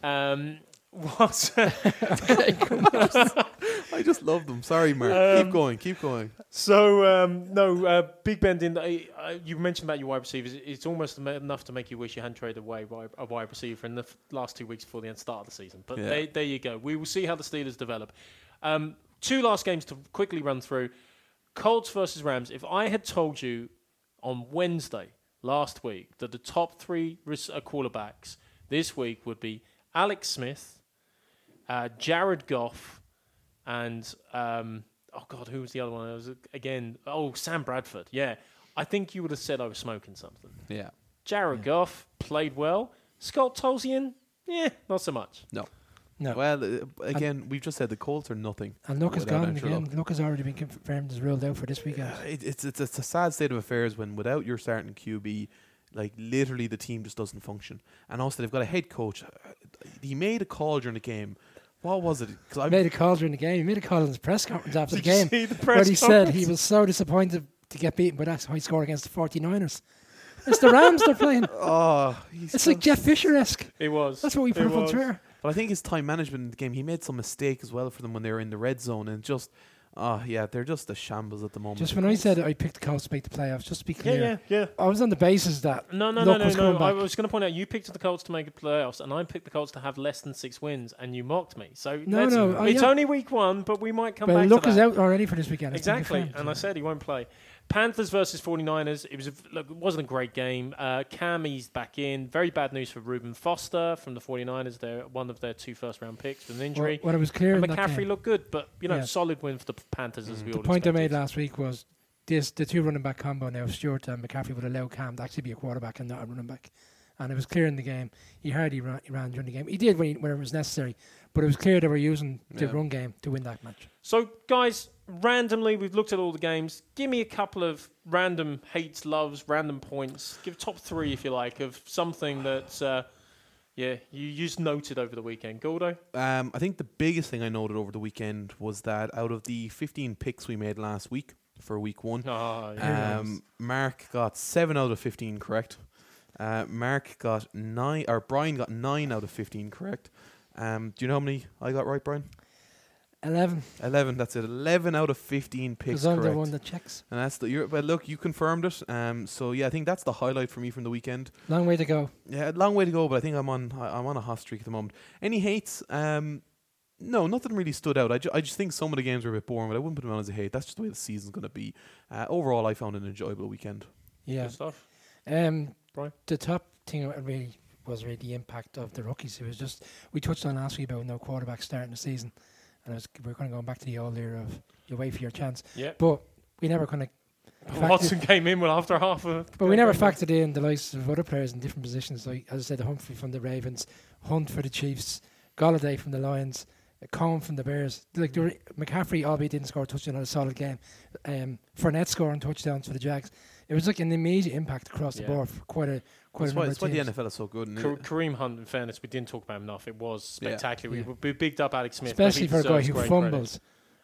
um, (laughs) what? (laughs) (laughs) I just love them. Sorry, Mark. Um, keep going. Keep going. so um, no, uh, Big Ben didn't. Uh, uh, you mentioned about your wide receivers. It's almost enough to make you wish you hadn't traded away a wide receiver in the f- last two weeks before the end start of the season. But Yeah. there, there you go. We will see how the Steelers develop. Um, two last games to quickly run through. Colts versus Rams. If I had told you on Wednesday last week that the top three res- uh, quarterbacks this week would be Alex Smith, uh, Jared Goff, and um, oh god, who was the other one? It was again oh Sam Bradford. Yeah, I think you would have said I was smoking something. Yeah. Jared Goff played well. Scott Tolzien, yeah, not so much. No. No. Well, uh, again, we've just said the Colts are nothing. and Luck has gone Andrew again. Luck. Luck has already been confirmed as ruled out for this weekend. Uh, it, it's, it's it's a sad state of affairs when without your starting QB, like literally the team just doesn't function. And also they've got a head coach. uh, He made a call during the game what was it? Because I made a call during the game. He made a call in his press conference after Did the you game see the where press he said he was so disappointed to get beaten by that high score against the 49ers. It's the Rams they're playing. (laughs) oh, he's It's like Jeff Fisher esque. It was. That's what we put up on. Twitter. But I think his time management in the game, he made some mistake as well for them when they were in the red zone, and just, oh yeah, they're just a shambles at the moment. Just when I said I picked the Colts to make the playoffs, just to be Yeah, clear, yeah, yeah. yeah. I was on the basis that No, no, Luck no, was no, no. coming I was going to point out you picked the Colts to make the playoffs, and I picked the Colts to have less than six wins, and you mocked me. So No, let's- no, oh, it's yeah. only week one, but we might come well, back Luck to is out already for this weekend. It's Exactly, and I said he won't play. Panthers versus 49ers. It was a, look, it wasn't a great game. Uh, Cam eased back in. Very bad news for Reuben Foster from the 49ers. They're one of their two first round picks with an injury. What, what I was clear and in that McCaffrey looked good, but you know, Yeah. solid win for the Panthers as Mm. we the all The point I made last week was this: the two running back combo now, Stewart and McCaffrey, would allow Cam to actually be a quarterback and not a running back. And it was clear in the game. He hardly ran, he ran during the game. He did when, he, when it was necessary, but it was clear they were using the Yeah. run game to win that match. So, guys, randomly, we've looked at all the games. Give me a couple of random hates, loves, random points. Give top three, if you like, of something that, uh, yeah, you just noted over the weekend. Gordo? Um, I think the biggest thing I noted over the weekend was that out of the 15 picks we made last week for week one, Oh, yeah. um, Mark got seven out of 15 correct. Uh, Mark got nine, or Brian got nine out of 15 correct. Um, do you know how many I got right, Brian? 11. 11. That's it. 11 out of 15 picks Because I'm the correct. one that checks. And that's the. You're, but look, you confirmed it. Um, so yeah, I think that's the highlight for me from the weekend. Long way to go. Yeah, long way to go, but I think I'm on. I- I'm on a hot streak at the moment. Any hates? Um, no, nothing really stood out. I, ju- I just think some of the games were a bit boring, but I wouldn't put them on as a hate. That's just the way the season's going to be. Uh, overall, I found an enjoyable weekend. Yeah. Good stuff. Um, Brian? the top thing that really was really the impact of the rookies. It was just we touched on last week about no quarterback starting the season, and was, we're kind of going back to the old era of you wait for your chance, Yeah. but we never kind of. (laughs) Watson came in well after half of. (laughs) But we never (laughs) factored in the likes of other players in different positions. Like as I said, the Humphrey from the Ravens, Hunt for the Chiefs, Golladay from the Lions, Cohen from the Bears. Like McCaffrey, albeit didn't score a touchdown, had a solid game. Um, Fournette scoring touchdowns for the Jags. It was like an immediate impact across Yeah. the board for quite a quite That's a why, number that's why of the teams. NFL is so good. And Ka- it- Kareem Hunt, in fairness, we didn't talk about him enough. It was Yeah. spectacular. Yeah. We, we bigged up Alex Smith, but Especially he for a guy deserves who great fumbles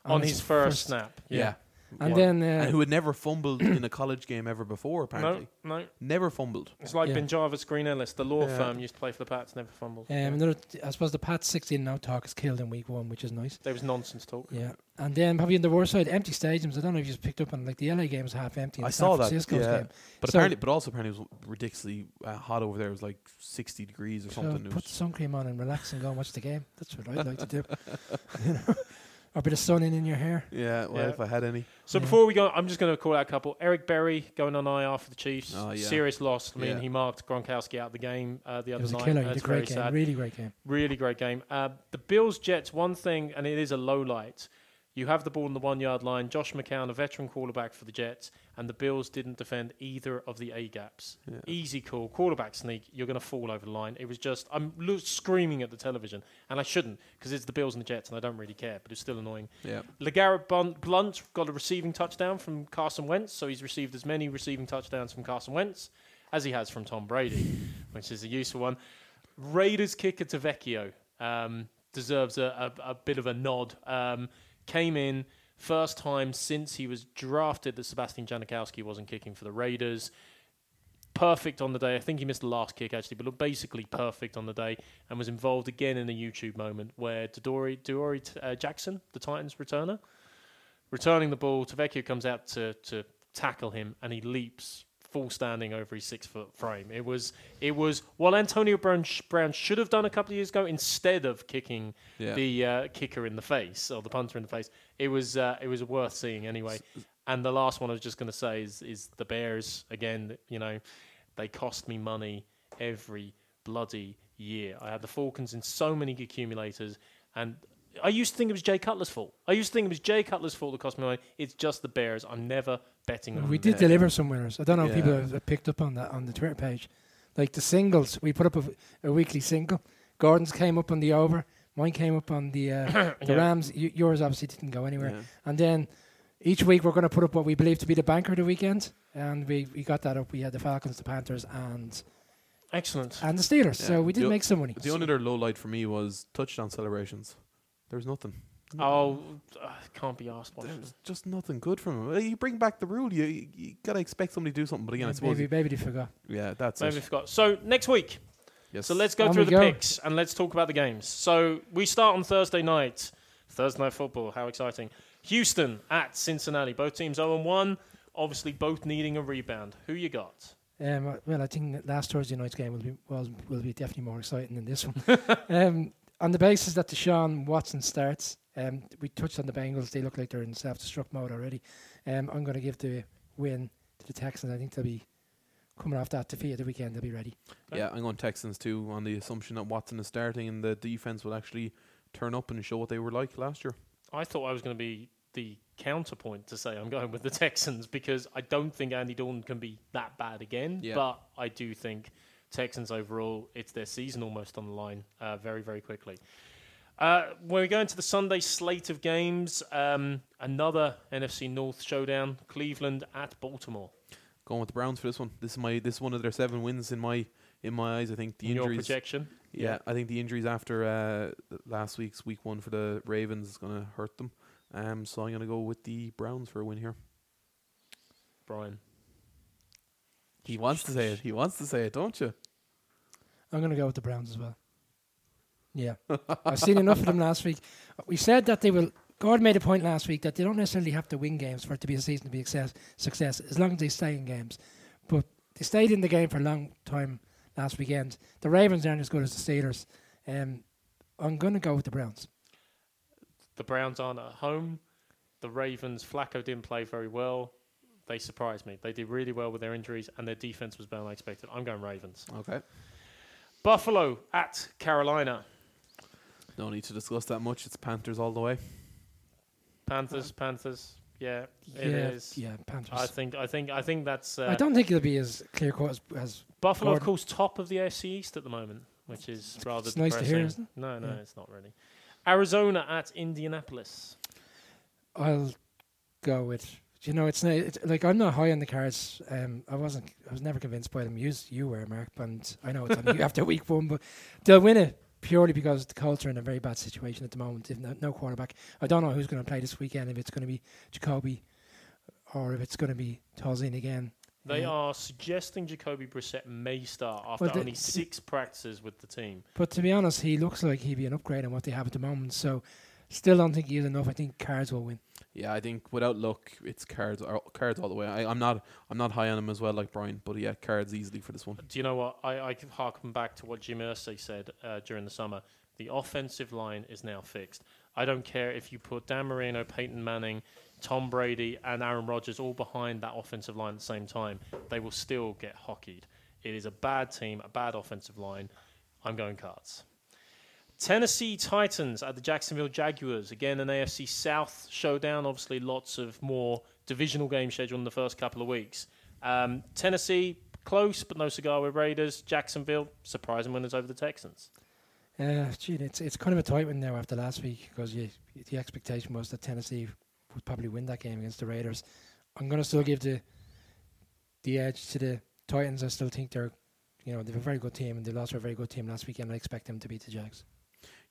credit. on his first, snap. yeah. And Yeah. then uh, and who had never fumbled in a college game ever before, apparently. No, no. Never fumbled. It's like Yeah. Ben Jarvis, Green Ellis, the law Yeah. firm used to play for the Pats, never fumbled. um, another, I suppose the Pats 16 now talk is killed in week one, which is nice. There was nonsense talk. Yeah, and then probably on the worst side, empty stadiums. I don't know if you just picked up on like the LA game was half empty. I San saw that, Francisco's yeah. game. But So- apparently, but also apparently, it was ridiculously uh, hot over there. It was like 60 degrees or So something. It put was- the sun cream on and relax and go and watch the game. That's what I'd like to do. (laughs) (laughs) you know? Or a bit of sun in, in your hair. yeah, well, Yeah. if I had any. So Yeah. before we go, I'm just going to call out a couple. Eric Berry going on IR for the Chiefs. Oh, yeah. Serious loss. I mean, Yeah. he marked Gronkowski out of the game uh, the It other was a night. killer. He That's did a great game. sad. Really great game. Really great game. Uh, the Bills Jets, one thing, and it is a low light. You have the ball on the one yard line. Josh McCown, a veteran quarterback for the Jets, and the Bills didn't defend either of the A gaps. Yeah. Easy call, quarterback sneak. You're going to fall over the line. It was just I'm lo- screaming at the television, and I shouldn't because it's the Bills and the Jets, and I don't really care. But it's still annoying. Yeah. LeGarrette Blunt got a receiving touchdown from Carson Wentz, so he's received as many receiving touchdowns from Carson Wentz as he has from Tom Brady, (laughs) which is a useful one. Raiders kicker Tavecchio um, deserves a, a, a bit of a nod. Um, came in first time since he was drafted that Sebastian Janikowski wasn't kicking for the Raiders. Perfect on the day. I think he missed the last kick actually, but looked basically perfect on the day and was involved again in a YouTube moment where Dory, Dory uh, Jackson, the Titans returner, returning the ball, Tavecchio comes out to, to tackle him and he leaps full standing over his six foot frame. It was it was what Antonio Brown, sh- Brown should have done a couple of years ago instead of kicking Yeah. the uh, kicker in the face or the punter in the face. It was uh, it was worth seeing anyway. And the last one I was just going to say is is the Bears again. You know, they cost me money every bloody year. I had the Falcons in so many accumulators, and I used to think it was Jay Cutler's fault. I used to think it was Jay Cutler's fault that cost me money. It's just the Bears. I'm never betting on We them. did deliver some winners. I don't know if people have have picked up on that on the Twitter page. Like the singles, we put up a, a weekly single. Gordon's came up on the over. Mine came up on the uh, (coughs) the Yeah. Rams. Y- yours obviously didn't go anywhere. Yeah. And then each week we're going to put up what we believe to be the banker of the weekend, and we, we got that up. We had the Falcons, the Panthers, and Excellent. and the Steelers. Yeah. So we did The make some money. The only other low light for me was touchdown celebrations. There's nothing. Oh, uh, can't be asked watching. There's just nothing good from him. You bring back the rule, you you, you gotta expect somebody to do something. But again, I suppose, maybe, maybe they forgot. yeah, that's Maybe I it. forgot. So next week, Yes. So let's go On through we the go. picks and let's talk about the games. So we start on Thursday night. Thursday night football. How exciting. Houston at Cincinnati. Both teams 0 1. Obviously, both needing a rebound. Who you got? Um, well, I think that last Thursday night's game will be will, will be definitely more exciting than this one. (laughs) um, on the basis that Deshaun Watson starts, um, we touched on the Bengals. They look like they're in self-destruct mode already. Um, I'm going to give the win to the Texans. I think they'll be coming off that defeat at the weekend. They'll be ready. Yeah, I'm going Texans too on the assumption that Watson is starting and the defense will actually turn up and show what they were like last year. I thought I was going to be the counterpoint to say I'm going with the (laughs) Texans because I don't think Andy Dalton can be that bad again. Yeah. But I do think Texans overall, it's their season almost on the line uh, very, very quickly. Uh, when we go into the Sunday slate of games, um, another NFC North showdown: Cleveland at Baltimore. Going with the Browns for this one. This is my this is one of their seven wins in my in my eyes. I think the In your projection, Yeah, I think the injuries after uh, last week's week one for the Ravens is going to hurt them. Um, so I'm going to go with the Browns for a win here. Brian. He wants to say it. He wants to say it, don't you? I'm going to go with the Browns as well. Yeah, I've seen enough of them last week. We said that they will. Gordon made a point last week that they don't necessarily have to win games for it to be a season to be a success, success as long as they stay in games. But they stayed in the game for a long time last weekend. The Ravens aren't as good as the Steelers. Um, I'm going to go with the Browns. The Browns aren't at home. The Ravens, Flacco didn't play very well. They surprised me. They did really well with their injuries, and their defense was better than I expected. I'm going Ravens. Okay. Buffalo at Carolina. No need to discuss that much. It's Panthers all the way. Panthers, Panthers. Yeah, it yeah, is. yeah, Panthers. I think, I think, I think that's uh, I don't think it'll be as clear cut as, as Buffalo, of course, top of the AFC East at the moment, which is rather it's nice to hear, isn't No, no, Yeah. it's not really. Arizona at Indianapolis. I'll go with. You know, it's, not, it's like I'm not high on the cards. Um, I wasn't. I was never convinced by them. You, you were, Mark, and I know it's only you (laughs) after week one, but they'll win it purely because the Colts are in a very bad situation at the moment. If no, no quarterback, I don't know who's going to play this weekend. If it's going to be Jacoby, or if it's going to be Tolzien again. They Yeah. are suggesting Jacoby Brissett may start after Well, only six practices with the team. But to be honest, he looks like he'd be an upgrade on what they have at the moment. So, still don't think he is enough. I think Cards will win. Yeah, I think without luck, it's cards or cards all the way. I, I'm not I'm not high on him as well, like Brian, but yeah, cards easily for this one. Do you know what? I, I can harken back to what Jim Irsay said uh, during the summer. The offensive line is now fixed. I don't care if you put Dan Marino, Peyton Manning, Tom Brady, and Aaron Rodgers all behind that offensive line at the same time. They will still get hockeyed. It is a bad team, a bad offensive line. I'm going cards. Tennessee Titans at the Jacksonville Jaguars. Again, an AFC South showdown. Obviously, lots of more divisional game scheduled in the first couple of weeks. Um, Tennessee, close, but no cigar with Raiders. Jacksonville, surprising winners over the Texans. Uh, gee, it's it's kind of a tight one now after last week because the expectation was that Tennessee would probably win that game against the Raiders. I'm going to still give the the edge to the Titans. I still think they're, you know, they're a very good team and they lost to a very good team last weekend. I expect them to beat the Jags.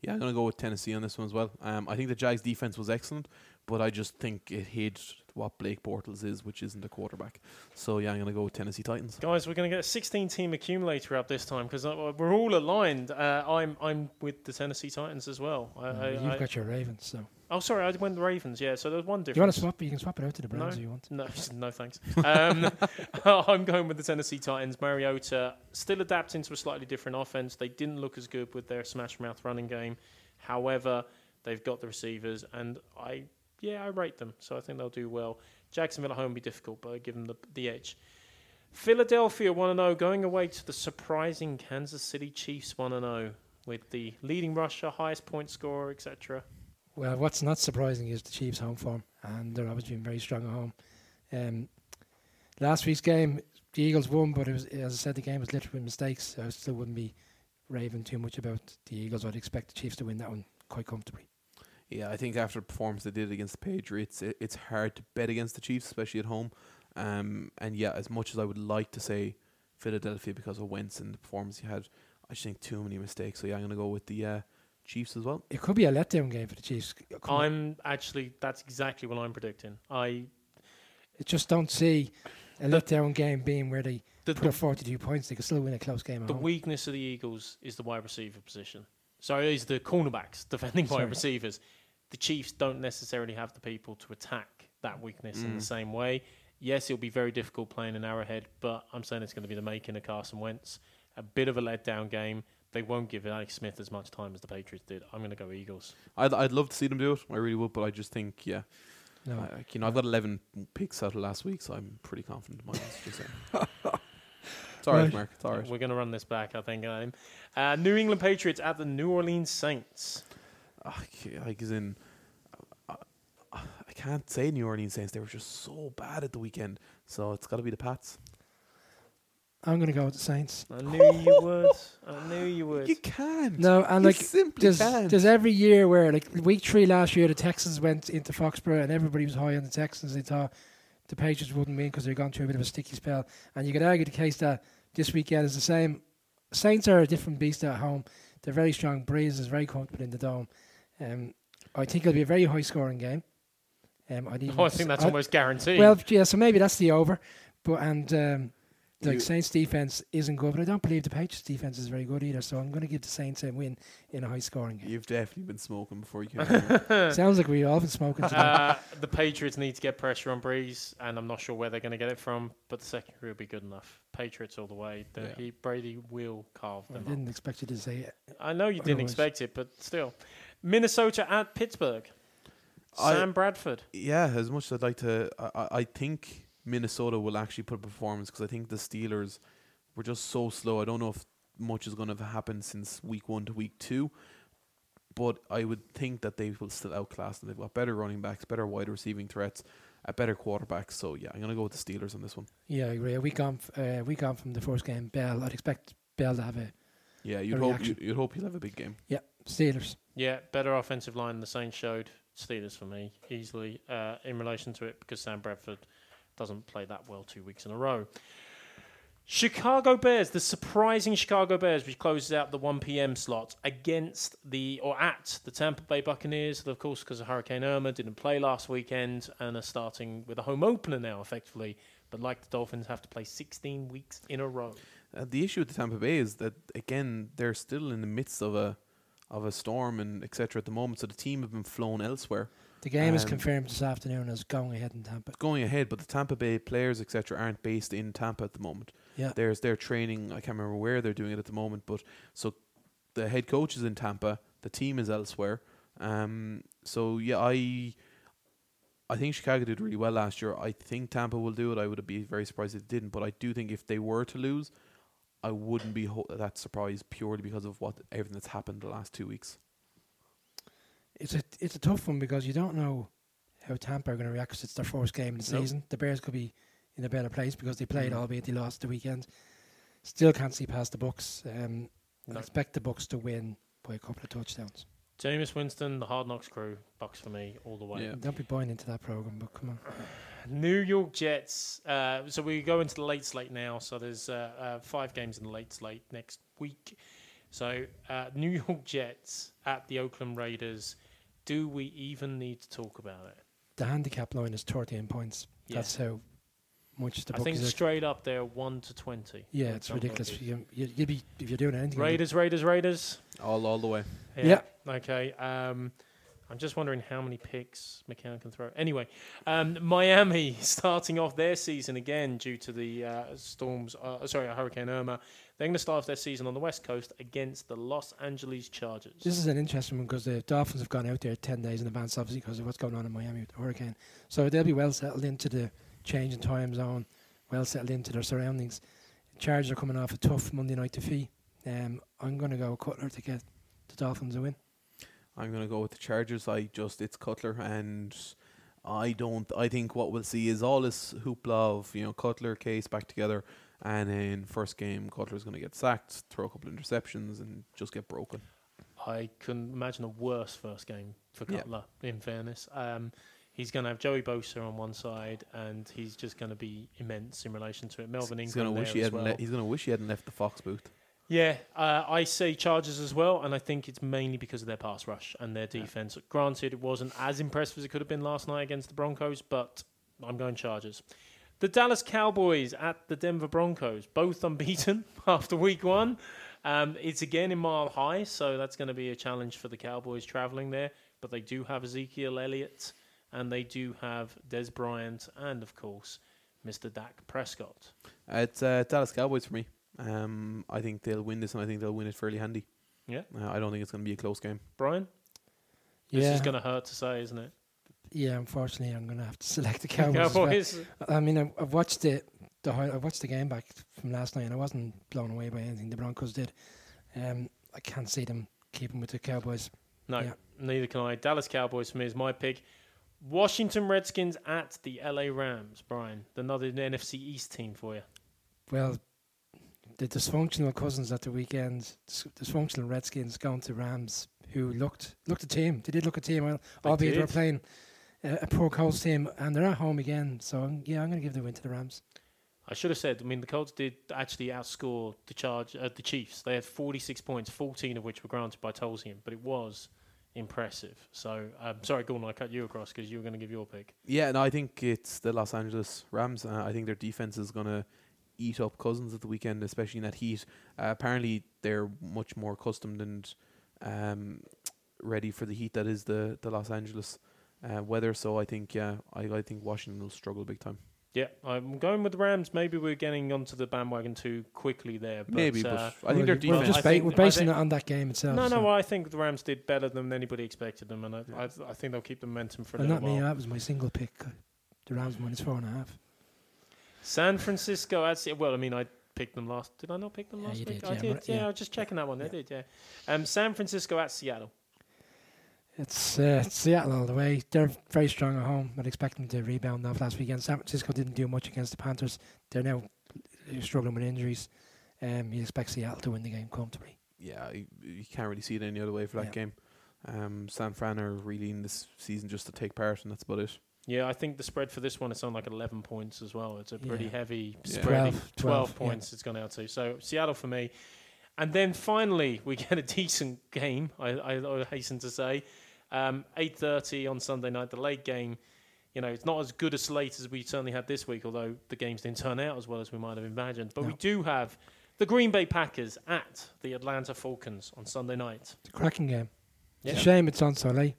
Yeah, I'm gonna go with Tennessee on this one as well. Um, I think the Jags defense was excellent, but I just think it hid what Blake Bortles is, which isn't a quarterback. So yeah, I'm gonna go with Tennessee Titans. Guys, we're going to get a 16 team accumulator up this time because uh, we're all aligned. Uh, I'm I'm with the Tennessee Titans as well. I, Uh, I, you've I- got your Ravens, so oh, sorry, I went the Ravens. Yeah, so there's one difference. you want to swap? You can swap it out to the Browns No. if you want. No, (laughs) no thanks. Um, (laughs) I'm going with the Tennessee Titans. Mariota still adapting to a slightly different offense. They didn't look as good with their smash mouth running game. However, they've got the receivers, and I, yeah, I rate them. So I think they'll do well. Jacksonville at home will be difficult, but I give them the, the edge. Philadelphia 1 0, going away to the surprising Kansas City Chiefs 1 0 with the leading rusher, highest point scorer, etc. Well, what's not surprising is the Chiefs' home form, and they're obviously very strong at home. Um, last week's game, the Eagles won, but was, as I said, the game was littered with mistakes. So I still wouldn't be raving too much about the Eagles. I'd expect the Chiefs to win that one quite comfortably. Yeah, I think after the performance they did against the Patriots, it, it's hard to bet against the Chiefs, especially at home. Um, and yeah, as much as I would like to say Philadelphia because of Wentz and the performance he had, I just think too many mistakes. So yeah, I'm gonna go with the uh, Chiefs as well. It could be a letdown game for the Chiefs. Come. I'm actually that's exactly what I'm predicting. I I just don't see a The- letdown game being where they the, put up 42 points. They could still win a close game. The home. weakness of the Eagles is the wide receiver position. So it is the cornerbacks (laughs) defending Sorry. wide receivers. The Chiefs don't necessarily have the people to attack that weakness in the Mm. same way. Yes, it'll be very difficult playing an Arrowhead, but I'm saying it's going to be the making of Carson Wentz. A bit of a letdown game. They won't give Alex Smith as much time as the Patriots did. I'm going to go Eagles. I'd I'd love to see them do it. I really would, but I just think yeah, no. I, like, you know I've got 11 picks out of last week, so I'm pretty confident. Mine is just saying. (laughs) it's all right, Right. Mark. It's all right. We're going to run this back, I think. Um, uh, New England Patriots at the New Orleans Saints. Ah, okay, like as in, I, I I can't say New Orleans Saints. They were just so bad at the weekend, so it's got to be the Pats. I'm going to go with the Saints. I knew you (laughs) would. I knew you would. You can't. No, and you like simply there's, can't. there's every year where like week three last year the Texans went into Foxborough and everybody was high on the Texans. They thought the Patriots wouldn't win because they're gone through a bit of a sticky spell. And you could argue the case that this weekend is the same. Saints are a different beast at home. They're very strong. Brees is very comfortable in the dome. Um, I think it'll be a very high scoring game. Um, I'd even Oh, I (laughs) think that's I- almost guaranteed. well, yeah. So maybe that's the over. But and um, the You- Saints defense isn't good, but I don't believe the Patriots defense is very good either. So I'm going to give the Saints a win in a high scoring game. You've definitely been smoking before you came. (laughs) here. Sounds like we've all been smoking today. uh, the Patriots need to get pressure on Brees, and I'm not sure where they're going to get it from, but the secondary will be good enough. Patriots all the way. The, Yeah. he, Brady will carve them. I didn't up. expect you to say it. I know you didn't expect it, but still. Minnesota at Pittsburgh. I- Sam Bradford. yeah, as much as I'd like to, I, I- I think Minnesota will actually put a performance because I think the Steelers were just so slow. I don't know if much is going to happen since week one to week two, but I would think that they will still outclass them. They've got better running backs, better wide receiving threats, a better quarterback. So yeah, I'm going to go with the Steelers on this one. Yeah, I agree. A week on, f- uh, week on from the first game, Bell. I'd expect Bell to have a Yeah, you'd A hope you'd, you'd hope he'll have a big game. Yeah, Steelers. Yeah, better offensive line than the Saints showed. Steelers for me, easily, uh, in relation to it, because Sam Bradford doesn't play that well two weeks in a row. Chicago Bears, the surprising Chicago Bears, which closes out the 1 p.m. slot against the, or at the Tampa Bay Buccaneers, of course, because of Hurricane Irma, didn't play last weekend and are starting with a home opener now, effectively. But like the Dolphins, have to play 16 weeks in a row. Uh, the issue with the Tampa Bay is that again they're still in the midst of a of a storm and etc. at the moment, so the team have been flown elsewhere. The game is Um, confirmed this afternoon as going ahead in Tampa. going ahead, but the Tampa Bay players, etc., aren't based in Tampa at the moment. Yeah. There's their training. I can't remember where they're doing it at the moment, but so the head coach is in Tampa. The team is elsewhere. Um. So yeah, I. I think Chicago did really well last year. I think Tampa will do it. I would be very surprised if they didn't. But I do think if they were to lose, I wouldn't be ho- that surprised purely because of what everything that's happened the last two weeks. It's a it's a tough one because you don't know how Tampa are going to react 'cause it's their first game in the Nope. season. The Bears could be in a better place because they played, Mm. albeit they lost the weekend. Still can't see past the Bucks. Um, I expect the Bucks to win by a couple of touchdowns. Jameis Winston, the Hard Knocks crew, Bucks for me all the way. Yeah. Don't be buying into that program, but come on. (sighs) New York Jets. Uh, so we go into the late slate now. So there's uh, uh, five games in the late slate next week. So uh, New York Jets at the Oakland Raiders. Do we even need to talk about it? The handicap line is 13 points. Yeah. That's how much the I think bookies are. straight up there, one to twenty. Yeah, it's ridiculous. You, you, you'd be if you're doing anything. Raiders, Raiders, Raiders. All all the way. Yeah. Okay. Um, I'm just wondering how many picks McCown can throw. Anyway, um, Miami (laughs) starting off their season again due to the uh, storms. Uh, sorry, Hurricane Irma. They're going to start off their season on the West Coast against the Los Angeles Chargers. This is an interesting one because the Dolphins have gone out there 10 days in advance, obviously, because of what's going on in Miami with the hurricane. So they'll be well settled into the change in time zone, well settled into their surroundings. Chargers are coming off a tough Monday night defeat. Um, I'm going to go Cutler to get the Dolphins a win. I'm gonna go with the Chargers. I just it's Cutler and I don't I think what we'll see is all this hoopla of, you know, Cutler case back together and in first game Cutler's gonna get sacked, throw a couple of interceptions and just get broken. I couldn't imagine a worse first game for Yeah. Cutler. In fairness, um, he's going to have Joey Bosa on one side, and he's just going to be immense in relation to it. Melvin he's Ingram gonna wish he hadn't well. le- he's gonna wish he hadn't left the Fox booth. Yeah, uh, I say Chargers as well, and I think it's mainly because of their pass rush and their defense. Granted, it wasn't as impressive as it could have been last night against the Broncos, but I'm going Chargers. The Dallas Cowboys at the Denver Broncos, both (laughs) unbeaten after week one. Um, it's again in Mile High, so that's going to be a challenge for the Cowboys traveling there. But they do have Ezekiel Elliott, and they do have Dez Bryant, and of course, Mr. Dak Prescott. Uh, it's uh, Dallas Cowboys for me. Um, I think they'll win this, and I think they'll win it fairly handy. Yeah. Uh, I don't think it's going to be a close game. Brian? yeah. This is going to hurt to say, isn't it? Yeah. Unfortunately, I'm going to have to (laughs) select the (laughs) Cowboys. as well. I mean, I, I've watched it. The hi- I watched the game back from last night, and I wasn't blown away by anything the Broncos did. Um, I can't see them keeping with the Cowboys. No, Yeah. neither can I. Dallas Cowboys for me is my pick. Washington Redskins at the LA Rams. Brian, another NFC East team for you. Well, the dysfunctional cousins at the weekend, dysfunctional Redskins going to Rams, who looked looked a team. They did look a team, well, albeit they were playing uh, a poor Colts team, and they're at home again. So yeah, I'm going to give the win to the Rams. I should have said. I mean, the Colts did actually outscore the charge uh, the Chiefs. They had 46 points, 14 of which were granted by Tolzien, but it was impressive. So, um, sorry, Gordon, I cut you across because you were going to give your pick. Yeah, no, I think it's the Los Angeles Rams. Uh, I think their defense is going to eat up Cousins at the weekend, especially in that heat. Uh, apparently, they're much more accustomed and um, ready for the heat that is the the Los Angeles uh, weather. So I think, yeah, I, I think Washington will struggle big time. Yeah, I'm going with the Rams. Maybe we're getting onto the bandwagon too quickly there. But, Maybe, but uh, I think their we're defense. just ba- think- we're basing think- it on that game itself. no, so. no, I think the Rams did better than anybody expected them, and I, I, I think they'll keep the momentum for a Well, little not me. That was my single pick. The Rams minus four and a half. San Francisco at Se- well, I mean, I picked them last. Did I not pick them Yeah, last you week? did, I did. Yeah, yeah. I was just checking that one. I Yeah. did. Yeah. Um, San Francisco at Seattle. It's uh, Seattle all the way. They're very strong at home. I'd expect them to rebound off last weekend. San Francisco didn't do much against the Panthers. They're now struggling with injuries. Um, you expect Seattle to win the game comfortably. yeah, you, you can't really see it any other way for that Yeah. game. Um, San Fran are really in this season just to take part, and that's about it. Yeah, I think the spread for this one is on like 11 points as well. It's a pretty Yeah. heavy spread. 12, 12, 12, yeah. points it's gone out to. So Seattle for me. And then finally, we (laughs) get a decent game, I, I, I hasten to say. Um, 8.30 on Sunday night, the late game. You know, it's not as good a slate as we certainly had this week, although the games didn't turn out as well as we might have imagined. But we do have the Green Bay Packers at the Atlanta Falcons on Sunday night. It's a cracking game. It's Yeah. a shame it's on so late.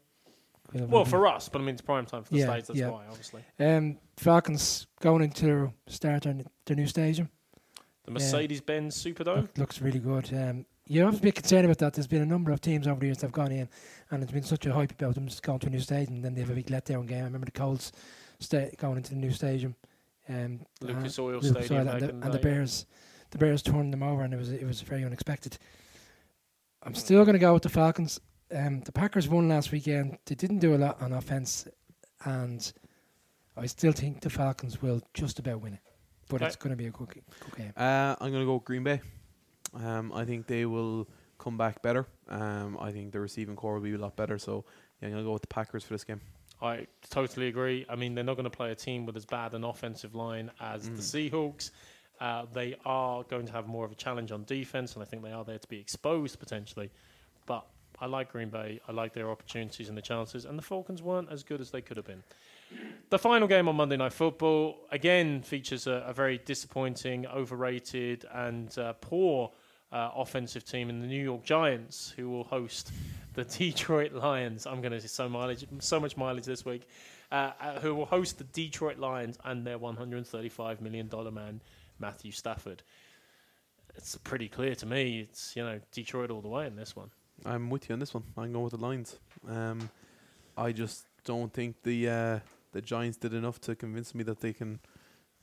We'll- for us, but I mean, it's prime time for the Yeah, States, that's yeah. why, obviously. um, Falcons going into their start their, their new stadium. The Mercedes Benz Superdome. Look, looks really good. Um, you have to be concerned about that. There's been a number of teams over the years that have gone in, and it's been such a hype about them just going to a new stadium, and then they have a big letdown game. I remember the Colts sta- going into the new stadium. Um, Lucas uh, Oil Lucas Stadium. Oil and, the, and the. Bears, the Bears turned them over, and it was it was very unexpected. I'm still going to go with the Falcons. Um, the Packers won last weekend. They didn't do a lot on offense, and I still think the Falcons will just about win it. But Okay. it's going to be a good, g- good game. Uh, I'm going to go with Green Bay. Um, I think they will come back better. Um, I think the receiving core will be a lot better. So yeah, I'm going to go with the Packers for this game. I totally agree. I mean, they're not going to play a team with as bad an offensive line as the Seahawks. Uh, they are going to have more of a challenge on defense, and I think they are there to be exposed potentially. But I like Green Bay. I like their opportunities and the chances, and the Falcons weren't as good as they could have been. The final game on Monday Night Football again features a, a very disappointing, overrated, and uh, poor uh, offensive team in the New York Giants, who will host the (laughs) Detroit Lions. I'm going to say so mileage, so much mileage this week. Uh, uh, who will host the Detroit Lions and their 135 million dollar man Matthew Stafford. It's pretty clear to me. It's you know Detroit all the way in this one. I'm with you on this one. I'm going with the Lions. Um, I just don't think the uh, the Giants did enough to convince me that they can,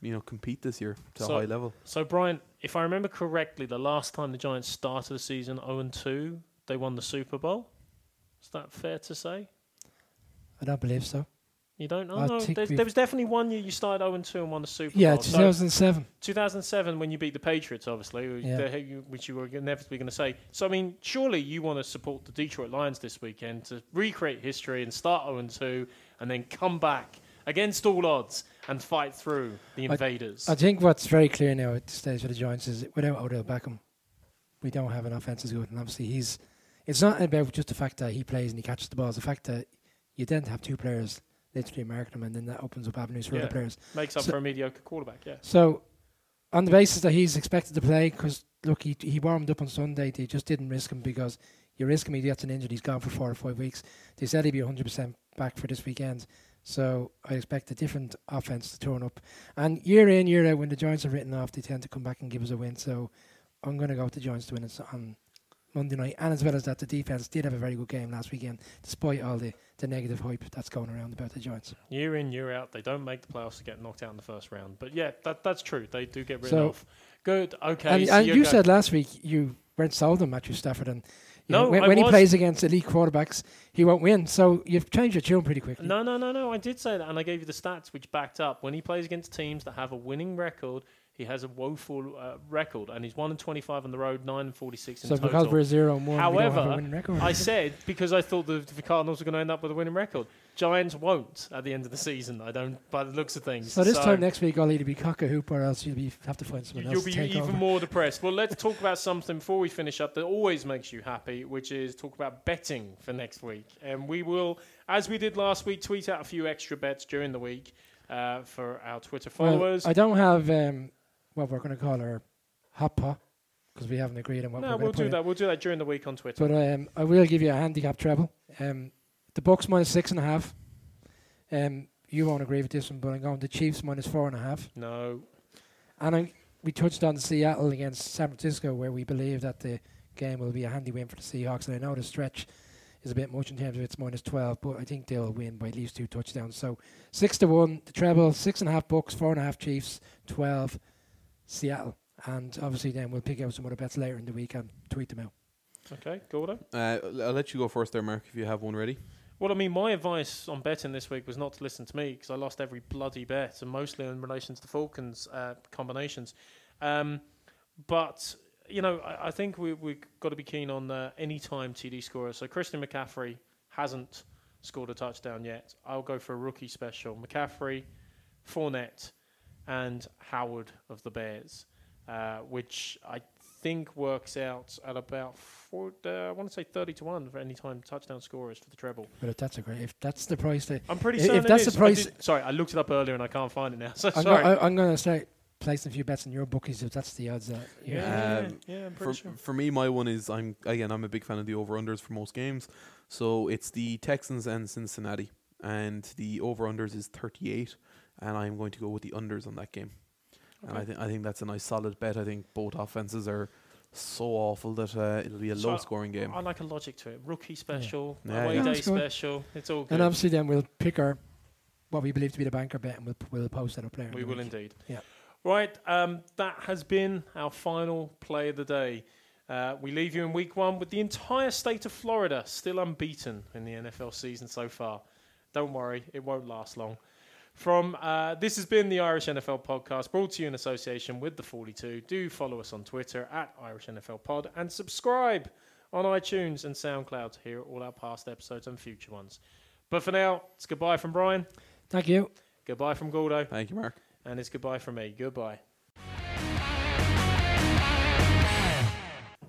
you know, compete this year to So- a high level. So Brian, if I remember correctly, the last time the Giants started the season 0 and 2, they won the Super Bowl. Is that fair to say? I don't believe so. You don't know? Oh, no, there, was definitely one year you started 0 and 2 and won the Super Yeah, Bowl. So 2007. 2007 when you beat the Patriots, obviously, Yeah. the- which you were inevitably going to say. So, I mean, surely you want to support the Detroit Lions this weekend to recreate history and start 0 and 2 and then come back against all odds and fight through the invaders. I think what's very clear now at this stage for the Giants is without Odell Beckham, we don't have an offense as good. And obviously, he's. It's not about just the fact that he plays and he catches the ball. It's the fact that you then have two players literally marking him, and then that opens up avenues for Yeah. other players. Makes up So- for a mediocre quarterback. Yeah. So, on the basis that he's expected to play, because look, he he warmed up on Sunday, they just didn't risk him because you risk him, he gets an injury, he's gone for four or five weeks. They said he'd be 100% back for this weekend. So I expect a different offense to turn up. And year in, year out, when the Giants are written off, they tend to come back and give us a win. So I'm going to go with the Giants to win it on Monday night. And as well as that, the defense did have a very good game last weekend, despite all the, the negative hype that's going around about the Giants. Year in, year out, they don't make the playoffs to get knocked out in the first round. But yeah, that that's true. They do get rid So- of. Good. Okay. and so and go- said last week you weren't sold on Matthew Stafford, and you No, know, when, when he plays against elite quarterbacks, he won't win. So you've changed your tune pretty quickly. No, no, no, no. I did say that, and I gave you the stats which backed up. When he plays against teams that have a winning record, he has a woeful uh, record, and he's one and twenty-five on the road, nine and forty-six in so total. because we're zero and one, we don't have However, a record. I said because I thought the, the Cardinals were going to end up with a winning record. Giants won't at the end of the season. I don't, by the looks of things. so this time next week, I'll either be cock a hoop or else you'll be have to find someone else. You'll be even over. more depressed. Well, let's talk about something before we finish up that always makes you happy, which is talk about betting for next week. And we will, as we did last week, tweet out a few extra bets during the week uh, for our Twitter Well, followers. I don't have um, what we're going to call our hot pot because we haven't agreed on what no, we're we'll going to put do in. that. We'll do that during the week on Twitter. But um, I will give you a handicap treble. Um, the Bucks minus six and a half. Um, you won't agree with this one, but I'm going the Chiefs minus four and a half. no, And I, we touched on Seattle against San Francisco, where we believe that the game will be a handy win for the Seahawks. And I know the stretch is a bit much in terms of it's minus 12, but I think they'll win by at least two touchdowns. So six to one, the treble, six and a half Bucks, four and a half Chiefs, 12 Seattle. And obviously, then we'll pick out some other bets later in the week and tweet them out. okay, Gordo. Uh, I'll let you go first there, Mark, if you have one ready. Well, I mean, my advice on betting this week was not to listen to me because I lost every bloody bet, and mostly in relation to the Falcons uh, combinations. Um, but you know, I, I think we we've got to be keen on uh, any time TD scorer. So Christian McCaffrey hasn't scored a touchdown yet. I'll go for a rookie special: McCaffrey, Fournette, and Howard of the Bears, uh, which I think works out at about four, uh, I want to say thirty to one for any time touchdown scorers for the treble. But if that's a great, if that's the price, that I'm pretty If- certain if that's it the is. I price- did- sorry, I looked it up earlier and I can't find it now. (laughs) So I'm, sorry. go, I, I'm going to say placing a few bets in your bookies if that's the odds that. yeah, you yeah, Um, yeah, I'm For, sure. for me, my one is I'm again I'm a big fan of the over unders for most games. So it's the Texans and Cincinnati, and the over unders is 38, and I'm going to go with the unders on that game. And I think I think that's a nice solid bet. I think both offenses are so awful that uh, it'll be a So low scoring game. I like a logic to it. Rookie special, Yeah, away yeah. day special. It's all good. And obviously, then we'll pick our what we believe to be the banker bet, and we'll we'll post that up there. we will week. indeed. Yeah. Right. Um, that has been our final play of the day. Uh, we leave you in week one with the entire state of Florida still unbeaten in the NFL season so far. Don't worry, it won't last long. From uh, this has been the Irish NFL podcast, brought to you in association with the 42. Do follow us on Twitter at Irish NFL Pod and subscribe on iTunes and SoundCloud to hear all our past episodes and future ones. But for now, it's goodbye from Brian, Thank you. goodbye from Gordo, Thank you, Mark. and it's goodbye from me. Goodbye.